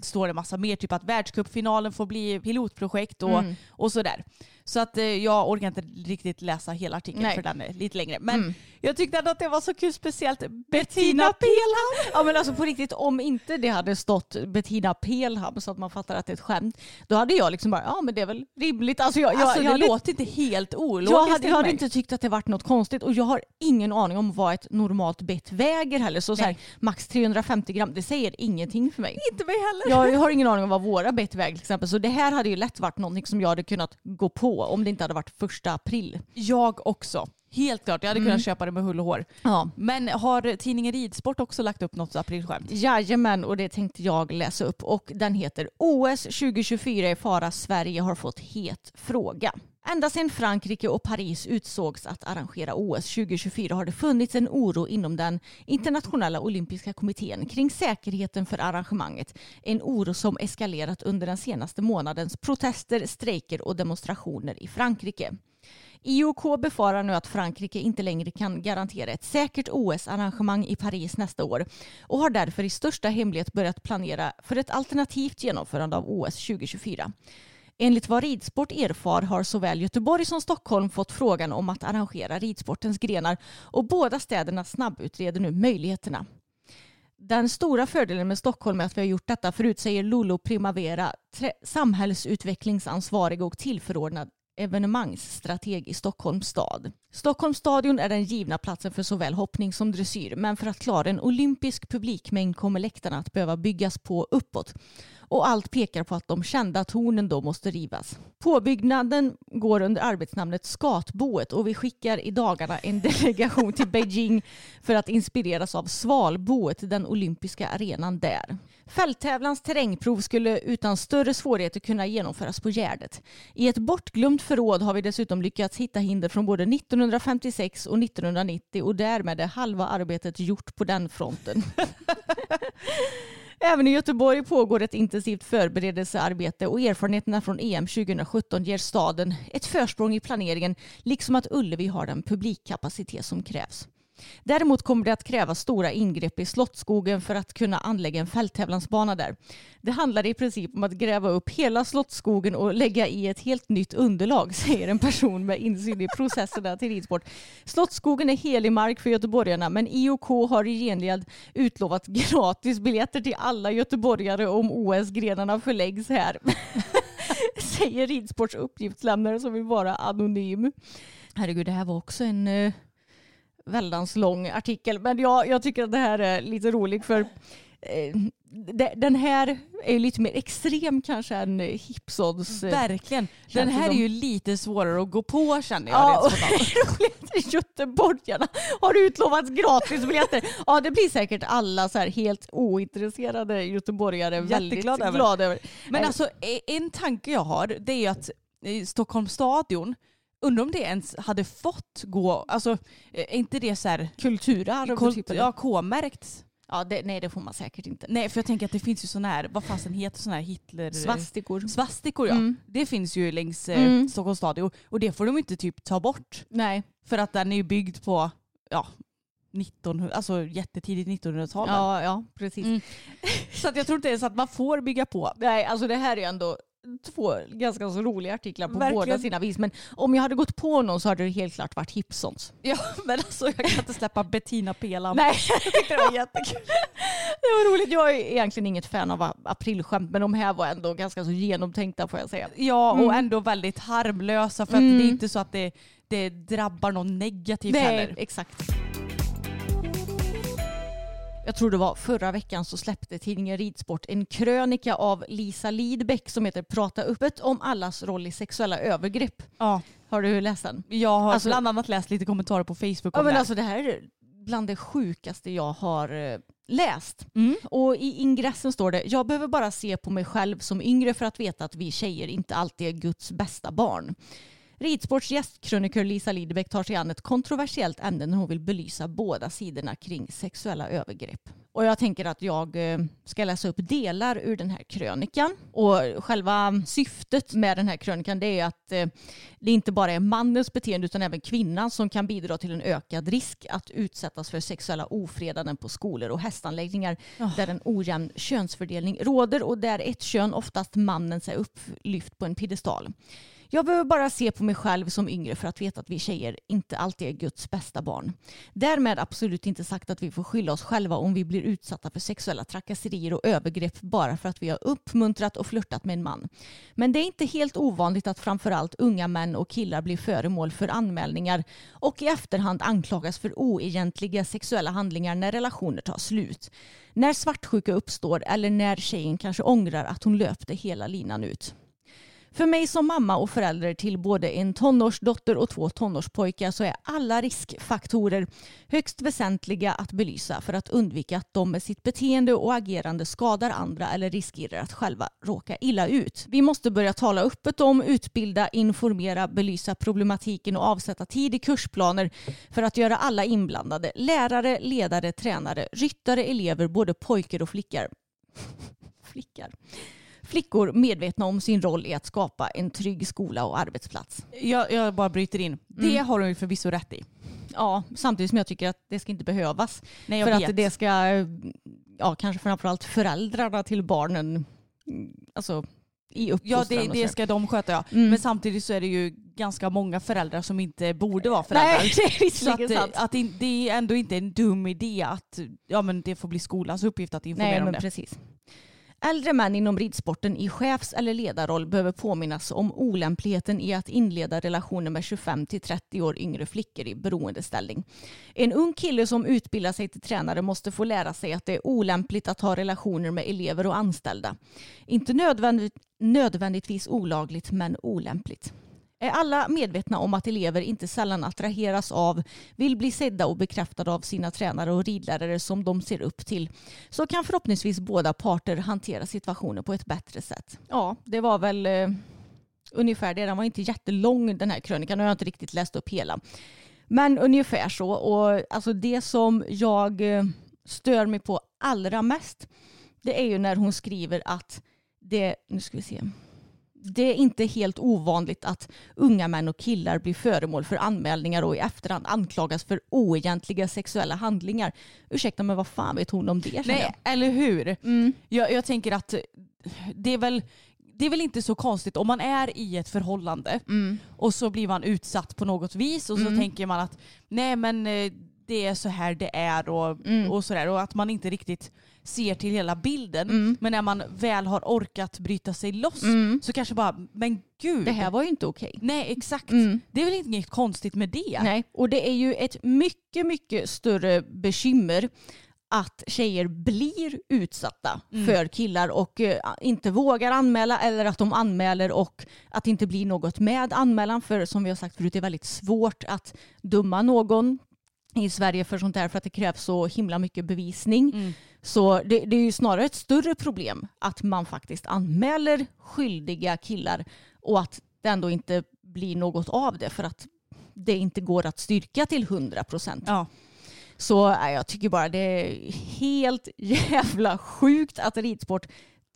står det massa mer, typ att världscupfinalen får bli pilotprojekt och, Mm. och sådär. Så att eh, jag orkar inte riktigt läsa hela artikeln Nej. för den är lite längre. Men Mm. jag tyckte ändå att det var så kul, speciellt Bettina Pelham. Ja men alltså på riktigt, om inte det hade stått Bettina Pelham så att man fattar att det är ett skämt, då hade jag liksom bara, ja men det är väl rimligt. Alltså jag, jag, Alltså, jag det hade, låter inte helt ologiskt jag hade, jag hade inte tyckt att det varit något konstigt och jag har ingen aning om vad ett normalt bett väger heller. Så, så här, max 350 gram, det säger ingenting för mig. Inte mig heller. Jag, jag har ingen aning om vad våra bett väger till exempel. Så det här hade ju lätt varit någonting som jag hade kunnat gå på om det inte hade varit första april. Jag också. Helt klart, jag hade Mm. kunnat köpa det med hull och hår. Ja. Men har tidningen Ridsport också lagt upp något aprilskämt? Jajamän, och det tänkte jag läsa upp. Och den heter OS 2024 i fara. Sverige har fått het fråga. Ända sedan Frankrike och Paris utsågs att arrangera OS 2024 har det funnits en oro inom den internationella olympiska kommittén kring säkerheten för arrangemanget. En oro som eskalerat under den senaste månadens protester, strejker och demonstrationer i Frankrike. IOK befarar nu att Frankrike inte längre kan garantera ett säkert OS-arrangemang i Paris nästa år och har därför i största hemlighet börjat planera för ett alternativt genomförande av OS 2024. Enligt vad Ridsport erfar har såväl Göteborg som Stockholm fått frågan om att arrangera ridsportens grenar och båda städerna snabbutreder nu möjligheterna. Den stora fördelen med Stockholm är att vi har gjort detta förut, säger Lolo Primavera, samhällsutvecklingsansvarig och tillförordnad evenemangsstrateg i Stockholms stad. Stockholms stadion är den givna platsen för såväl hoppning som dressyr men för att klara en olympisk publikmängd kommer läktarna att behöva byggas på uppåt. Och allt pekar på att de kända tornen då måste rivas. Påbyggnaden går under arbetsnamnet Skatboet och vi skickar i dagarna en [laughs] delegation till Beijing för att inspireras av Svalboet, den olympiska arenan där. Fälttävlans terrängprov skulle utan större svårigheter kunna genomföras på Gärdet. I ett bortglömt förråd har vi dessutom lyckats hitta hinder från både 1956 och 1990 och därmed är halva arbetet gjort på den fronten. [laughs] Även i Göteborg pågår ett intensivt förberedelsearbete och erfarenheterna från EM 2017 ger staden ett försprång i planeringen liksom att Ullevi har den publikkapacitet som krävs. Däremot kommer det att krävas stora ingrepp i Slottsskogen för att kunna anlägga en fälttävlansbana där. Det handlar i princip om att gräva upp hela Slottsskogen och lägga i ett helt nytt underlag, [laughs] säger en person med insyn i processerna till ridsport. Slottsskogen är helig mark för göteborgarna men IOK har i gengäld utlovat gratis biljetter till alla göteborgare om OS-grenarna förläggs här. [laughs] säger ridsports uppgiftslämnare som vill vara anonym. Herregud, det här var också en eh, väldans lång artikel. Men jag, jag tycker att det här är lite roligt för eh, de- den här är ju lite mer extrem kanske än eh, Hipsons. eh, Verkligen. Den här är ju lite svårare att gå på känner jag. Ja, [laughs] roligt. Göteborgarna har utlovats gratisbiljetter. Ja, det blir säkert alla så här helt ointresserade göteborgare väldigt Jätteglada över. glada över. Men Nej. alltså e- en tanke jag har det är ju att eh, Stockholms stadion, undrar om det ens hade fått gå, alltså eh, är inte det så här Kulturarv. kol- typ, ja, K-märkt? ja, det, nej det får man säkert inte. Nej för jag tänker att det finns ju sådana här, vad fasen heter sådana här Hitler... Svastikor. Svastikor ja. Mm. Det finns ju längs eh, Mm. Stockholms stadion och det får de inte typ ta bort. Nej. För att den är ju byggd på, ja, 1900, alltså jättetidigt 1900-tal. Ja, ja precis. Mm. [laughs] Så att jag tror inte ens att man får bygga på. Nej, alltså det här är ändå två ganska så roliga artiklar på Verkligen. båda sina vis. Men om jag hade gått på någon så hade det helt klart varit Hipsons. Ja [laughs] men alltså jag kan inte släppa Bettina Pelam. Nej, [laughs] Jag tyckte det var jättekul. [laughs] det var roligt. Jag är egentligen inget fan av aprilskämt men de här var ändå ganska så genomtänkta får jag säga. Ja och Mm. ändå väldigt harmlösa för att Mm. det är inte så att det, det drabbar någon negativt Nej, heller. exakt. Jag tror det var förra veckan så släppte tidningen Ridsport en krönika av Lisa Lidbeck som heter Prata öppet om allas roll i sexuella övergrepp. Ja, Har du läst den? jag har Alltså- bland annat läst lite kommentarer på Facebook Ja, om men det. alltså det här är bland det sjukaste jag har eh, läst. Mm. Och i ingressen står det, jag behöver bara se på mig själv som yngre för att veta att vi tjejer inte alltid är Guds bästa barn. Ridsports gästkrönikör Lisa Lidbeck tar sig an ett kontroversiellt ämne när hon vill belysa båda sidorna kring sexuella övergrepp. Och jag tänker att jag eh, ska läsa upp delar ur den här krönikan. Och själva syftet med den här krönikan det är att eh, det inte bara är mannens beteende utan även kvinnan som kan bidra till en ökad risk att utsättas för sexuella ofredanden på skolor och hästanläggningar där en ojämn könsfördelning råder och där ett kön, oftast mannen, är upplyft på en piedestal. Jag behöver bara se på mig själv som yngre för att veta att vi tjejer inte alltid är Guds bästa barn. Därmed absolut inte sagt att vi får skylla oss själva om vi blir utsatta för sexuella trakasserier och övergrepp bara för att vi har uppmuntrat och flörtat med en man. Men det är inte helt ovanligt att framförallt unga män och killar blir föremål för anmälningar och i efterhand anklagas för oegentliga sexuella handlingar när relationer tar slut. När svartsjuka uppstår eller när tjejen kanske ångrar att hon löpte hela linan ut. För mig som mamma och förälder till både en tonårsdotter och två tonårspojkar så är alla riskfaktorer högst väsentliga att belysa för att undvika att de med sitt beteende och agerande skadar andra eller riskerar att själva råka illa ut. Vi måste börja tala öppet om, utbilda, informera, belysa problematiken och avsätta tid i kursplaner för att göra alla inblandade, lärare, ledare, tränare, ryttare, elever, både pojkar och flickor [laughs] flickor. Flickor medvetna om sin roll i att skapa en trygg skola och arbetsplats. Jag, jag bara bryter in. Det Mm. har hon ju förvisso rätt i. Ja, samtidigt som jag tycker att det ska inte behövas. Nej, för vet. att det ska, ja kanske framförallt föräldrarna till barnen, alltså i Ja, det, det ska de sköta ja. Mm. Men samtidigt så är det ju ganska många föräldrar som inte borde vara föräldrar. Nej, [laughs] det är Så att, visserligen sant. att det, är ändå inte en dum idé att ja, men det får bli skolans uppgift att informera Nej, om men det. precis. Äldre män inom ridsporten i chefs eller ledarroll behöver påminnas om olämpligheten i att inleda relationer med 25 till 30 år yngre flickor i beroendeställning. En ung kille som utbildar sig till tränare måste få lära sig att det är olämpligt att ha relationer med elever och anställda. Inte nödvändigt, nödvändigtvis olagligt men olämpligt. Är alla medvetna om att elever inte sällan attraheras av, vill bli sedda och bekräftade av sina tränare och ridlärare som de ser upp till, så kan förhoppningsvis båda parter hantera situationen på ett bättre sätt. Ja, det var väl eh, ungefär det. Den var inte jättelång den här krönikan och jag har inte riktigt läst upp hela. Men ungefär så. Och alltså det som jag eh, stör mig på allra mest det är ju när hon skriver att det, nu ska vi se, det är inte helt ovanligt att unga män och killar blir föremål för anmälningar och i efterhand anklagas för oegentliga sexuella handlingar. Ursäkta men vad fan vet hon om det? Nej, eller hur? Mm. Jag, jag tänker att det är, väl, det är väl inte så konstigt om man är i ett förhållande Mm. och så blir man utsatt på något vis och så Mm. tänker man att nej men eh, det är så här det är och, Mm. och sådär och att man inte riktigt ser till hela bilden. Mm. Men när man väl har orkat bryta sig loss Mm. så kanske bara, men gud. Det här var ju inte okej. Nej exakt. Mm. Det är väl inget konstigt med det. Nej, och det är ju ett mycket, mycket större bekymmer att tjejer blir utsatta Mm. för killar och eh, inte vågar anmäla eller att de anmäler och att det inte blir något med anmälan. För som vi har sagt förut, det är väldigt svårt att döma någon i Sverige för sånt här för att det krävs så himla mycket bevisning. Mm. Så det, det är ju snarare ett större problem att man faktiskt anmäler skyldiga killar och att det ändå inte blir något av det för att det inte går att styrka till 100 procent. Ja. Så jag tycker bara det är helt [laughs] jävla sjukt att ridsport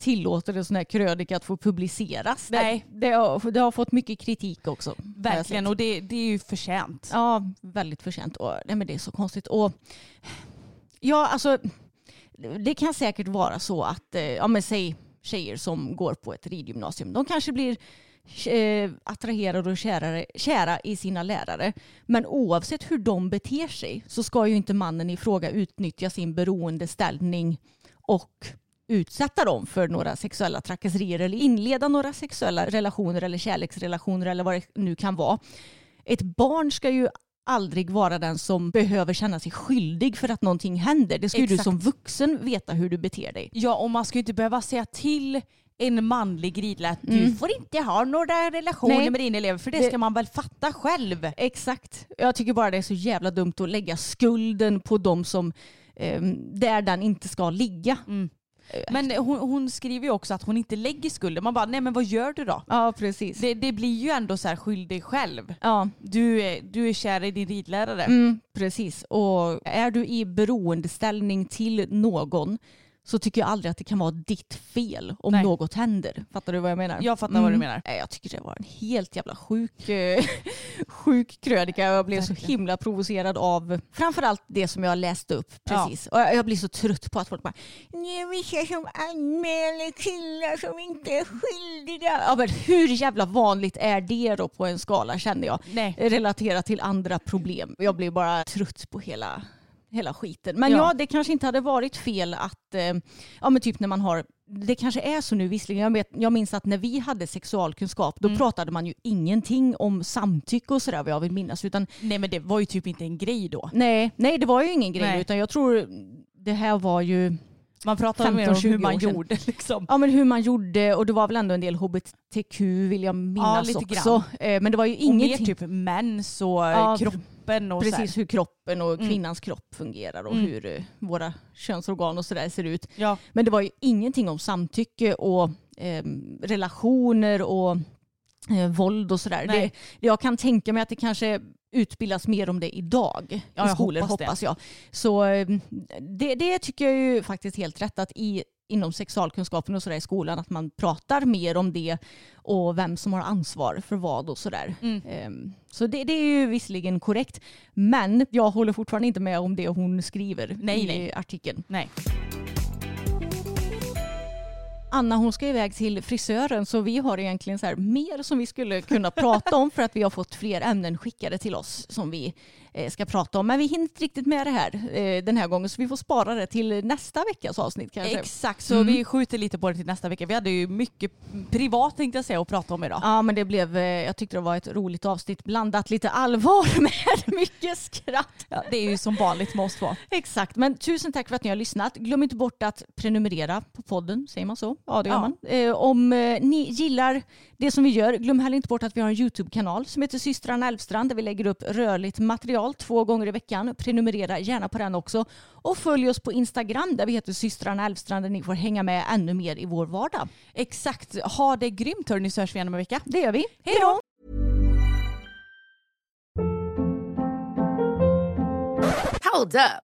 tillåter en sån här krönika att få publiceras. Nej. Det, det, har, det har fått mycket kritik också. Verkligen, och det, det är ju förtjänt. Ja, väldigt förtjänt. Och, nej, men det är så konstigt. Och, ja, alltså, det kan säkert vara så att, eh, ja men säg tjejer som går på ett ridgymnasium, de kanske blir eh, attraherade och kärare, kära i sina lärare. Men oavsett hur de beter sig så ska ju inte mannen i fråga utnyttja sin beroendeställning och utsätta dem för några sexuella trakasserier eller inleda några sexuella relationer eller kärleksrelationer eller vad det nu kan vara. Ett barn ska ju aldrig vara den som behöver känna sig skyldig för att någonting händer. Det ska ju du som vuxen veta hur du beter dig. Ja, och man ska ju inte behöva säga till en manlig ridlärare att du Mm. får inte ha några relationer Nej. med din elev för det, ska man väl fatta själv. Exakt. Jag tycker bara det är så jävla dumt att lägga skulden på de som eh, där den inte ska ligga. Men hon, hon skriver ju också att hon inte lägger skulden. Man bara, nej men vad gör du då? Ja, precis. Det, det blir ju ändå så här skyll dig själv. Ja, Du är, du är kär i din ridlärare. mm, precis. Och är du i beroendeställning till någon så tycker jag aldrig att det kan vara ditt fel om Nej. något händer. Fattar du vad jag menar? Jag fattar vad du menar. Nej, Jag tycker det var en helt jävla sjuk, eh, [laughs] sjuk krönika. Jag blev så Verkligen. himla provocerad av framförallt det som jag läste upp precis. Och jag jag blir så trött på att folk bara "Ni är vissa som anmäler killar som inte är skyldiga. Ja, men hur jävla vanligt är det då på en skala känner jag? Nej. Relaterat till andra problem. Jag blir bara trött på hela hela skiten. Men Ja. ja. det kanske inte hade varit fel att, eh, ja men typ när man har, det kanske är så nu visserligen, jag, vet, jag minns att när vi hade sexualkunskap då pratade man ju ingenting om samtycke och sådär vad jag vill minnas. Utan Nej men det var ju typ inte en grej då. nej, nej det var ju ingen grej Nej. utan jag tror det här var ju Man pratade mer om 15-20 hur man gjorde [laughs] liksom. Ja men hur man gjorde och det var väl ändå en del hbtq vill jag minnas lite också. Eh, Men det var ju ingenting. typ mens och Ja, kroppen och Precis hur kroppen och Mm. kvinnans kropp fungerar och Mm. hur eh, våra könsorgan och sådär ser ut. Ja. Men det var ju ingenting om samtycke och eh, relationer och eh, våld och sådär. Det, jag kan tänka mig att det kanske utbildas mer om det idag Ja, i skolor hoppas hoppas, jag. Så eh, det, det tycker jag ju faktiskt helt rätt att i inom sexualkunskapen och sådär i skolan att man pratar mer om det och vem som har ansvar för vad och sådär. Mm. Ehm, Så det, det är ju visserligen korrekt. Men jag håller fortfarande inte med om det hon skriver Nej, i nej. artikeln. Nej. Anna hon ska iväg till frisören så vi har egentligen så här mer som vi skulle kunna prata om för att vi har fått fler ämnen skickade till oss som vi ska prata om. Men vi hinner inte riktigt med det här eh, den här gången så vi får spara det till nästa veckas avsnitt kanske. Exakt, så Mm. vi skjuter lite på det till nästa vecka. Vi hade ju mycket privat tänkte jag säga att prata om idag. Ja men det blev, eh, jag tyckte det var ett roligt avsnitt blandat lite allvar [laughs] med mycket skratt. Ja, det är ju som vanligt med oss två. Exakt, men tusen tack för att ni har lyssnat. Glöm inte bort att prenumerera på podden, säger man så? Ja det gör Ja. man. Eh, om eh, ni gillar det som vi gör, glöm heller inte bort att vi har en YouTube-kanal som heter systrarna Elfstrand där vi lägger upp rörligt material två gånger i veckan. Prenumerera gärna på den också. Och följ oss på Instagram där vi heter systrarna Elfstrand där ni får hänga med ännu mer i vår vardag. Exakt, ha det grymt hörni så hörs vi igen om en vecka. Det gör vi. Hej då! Hold up.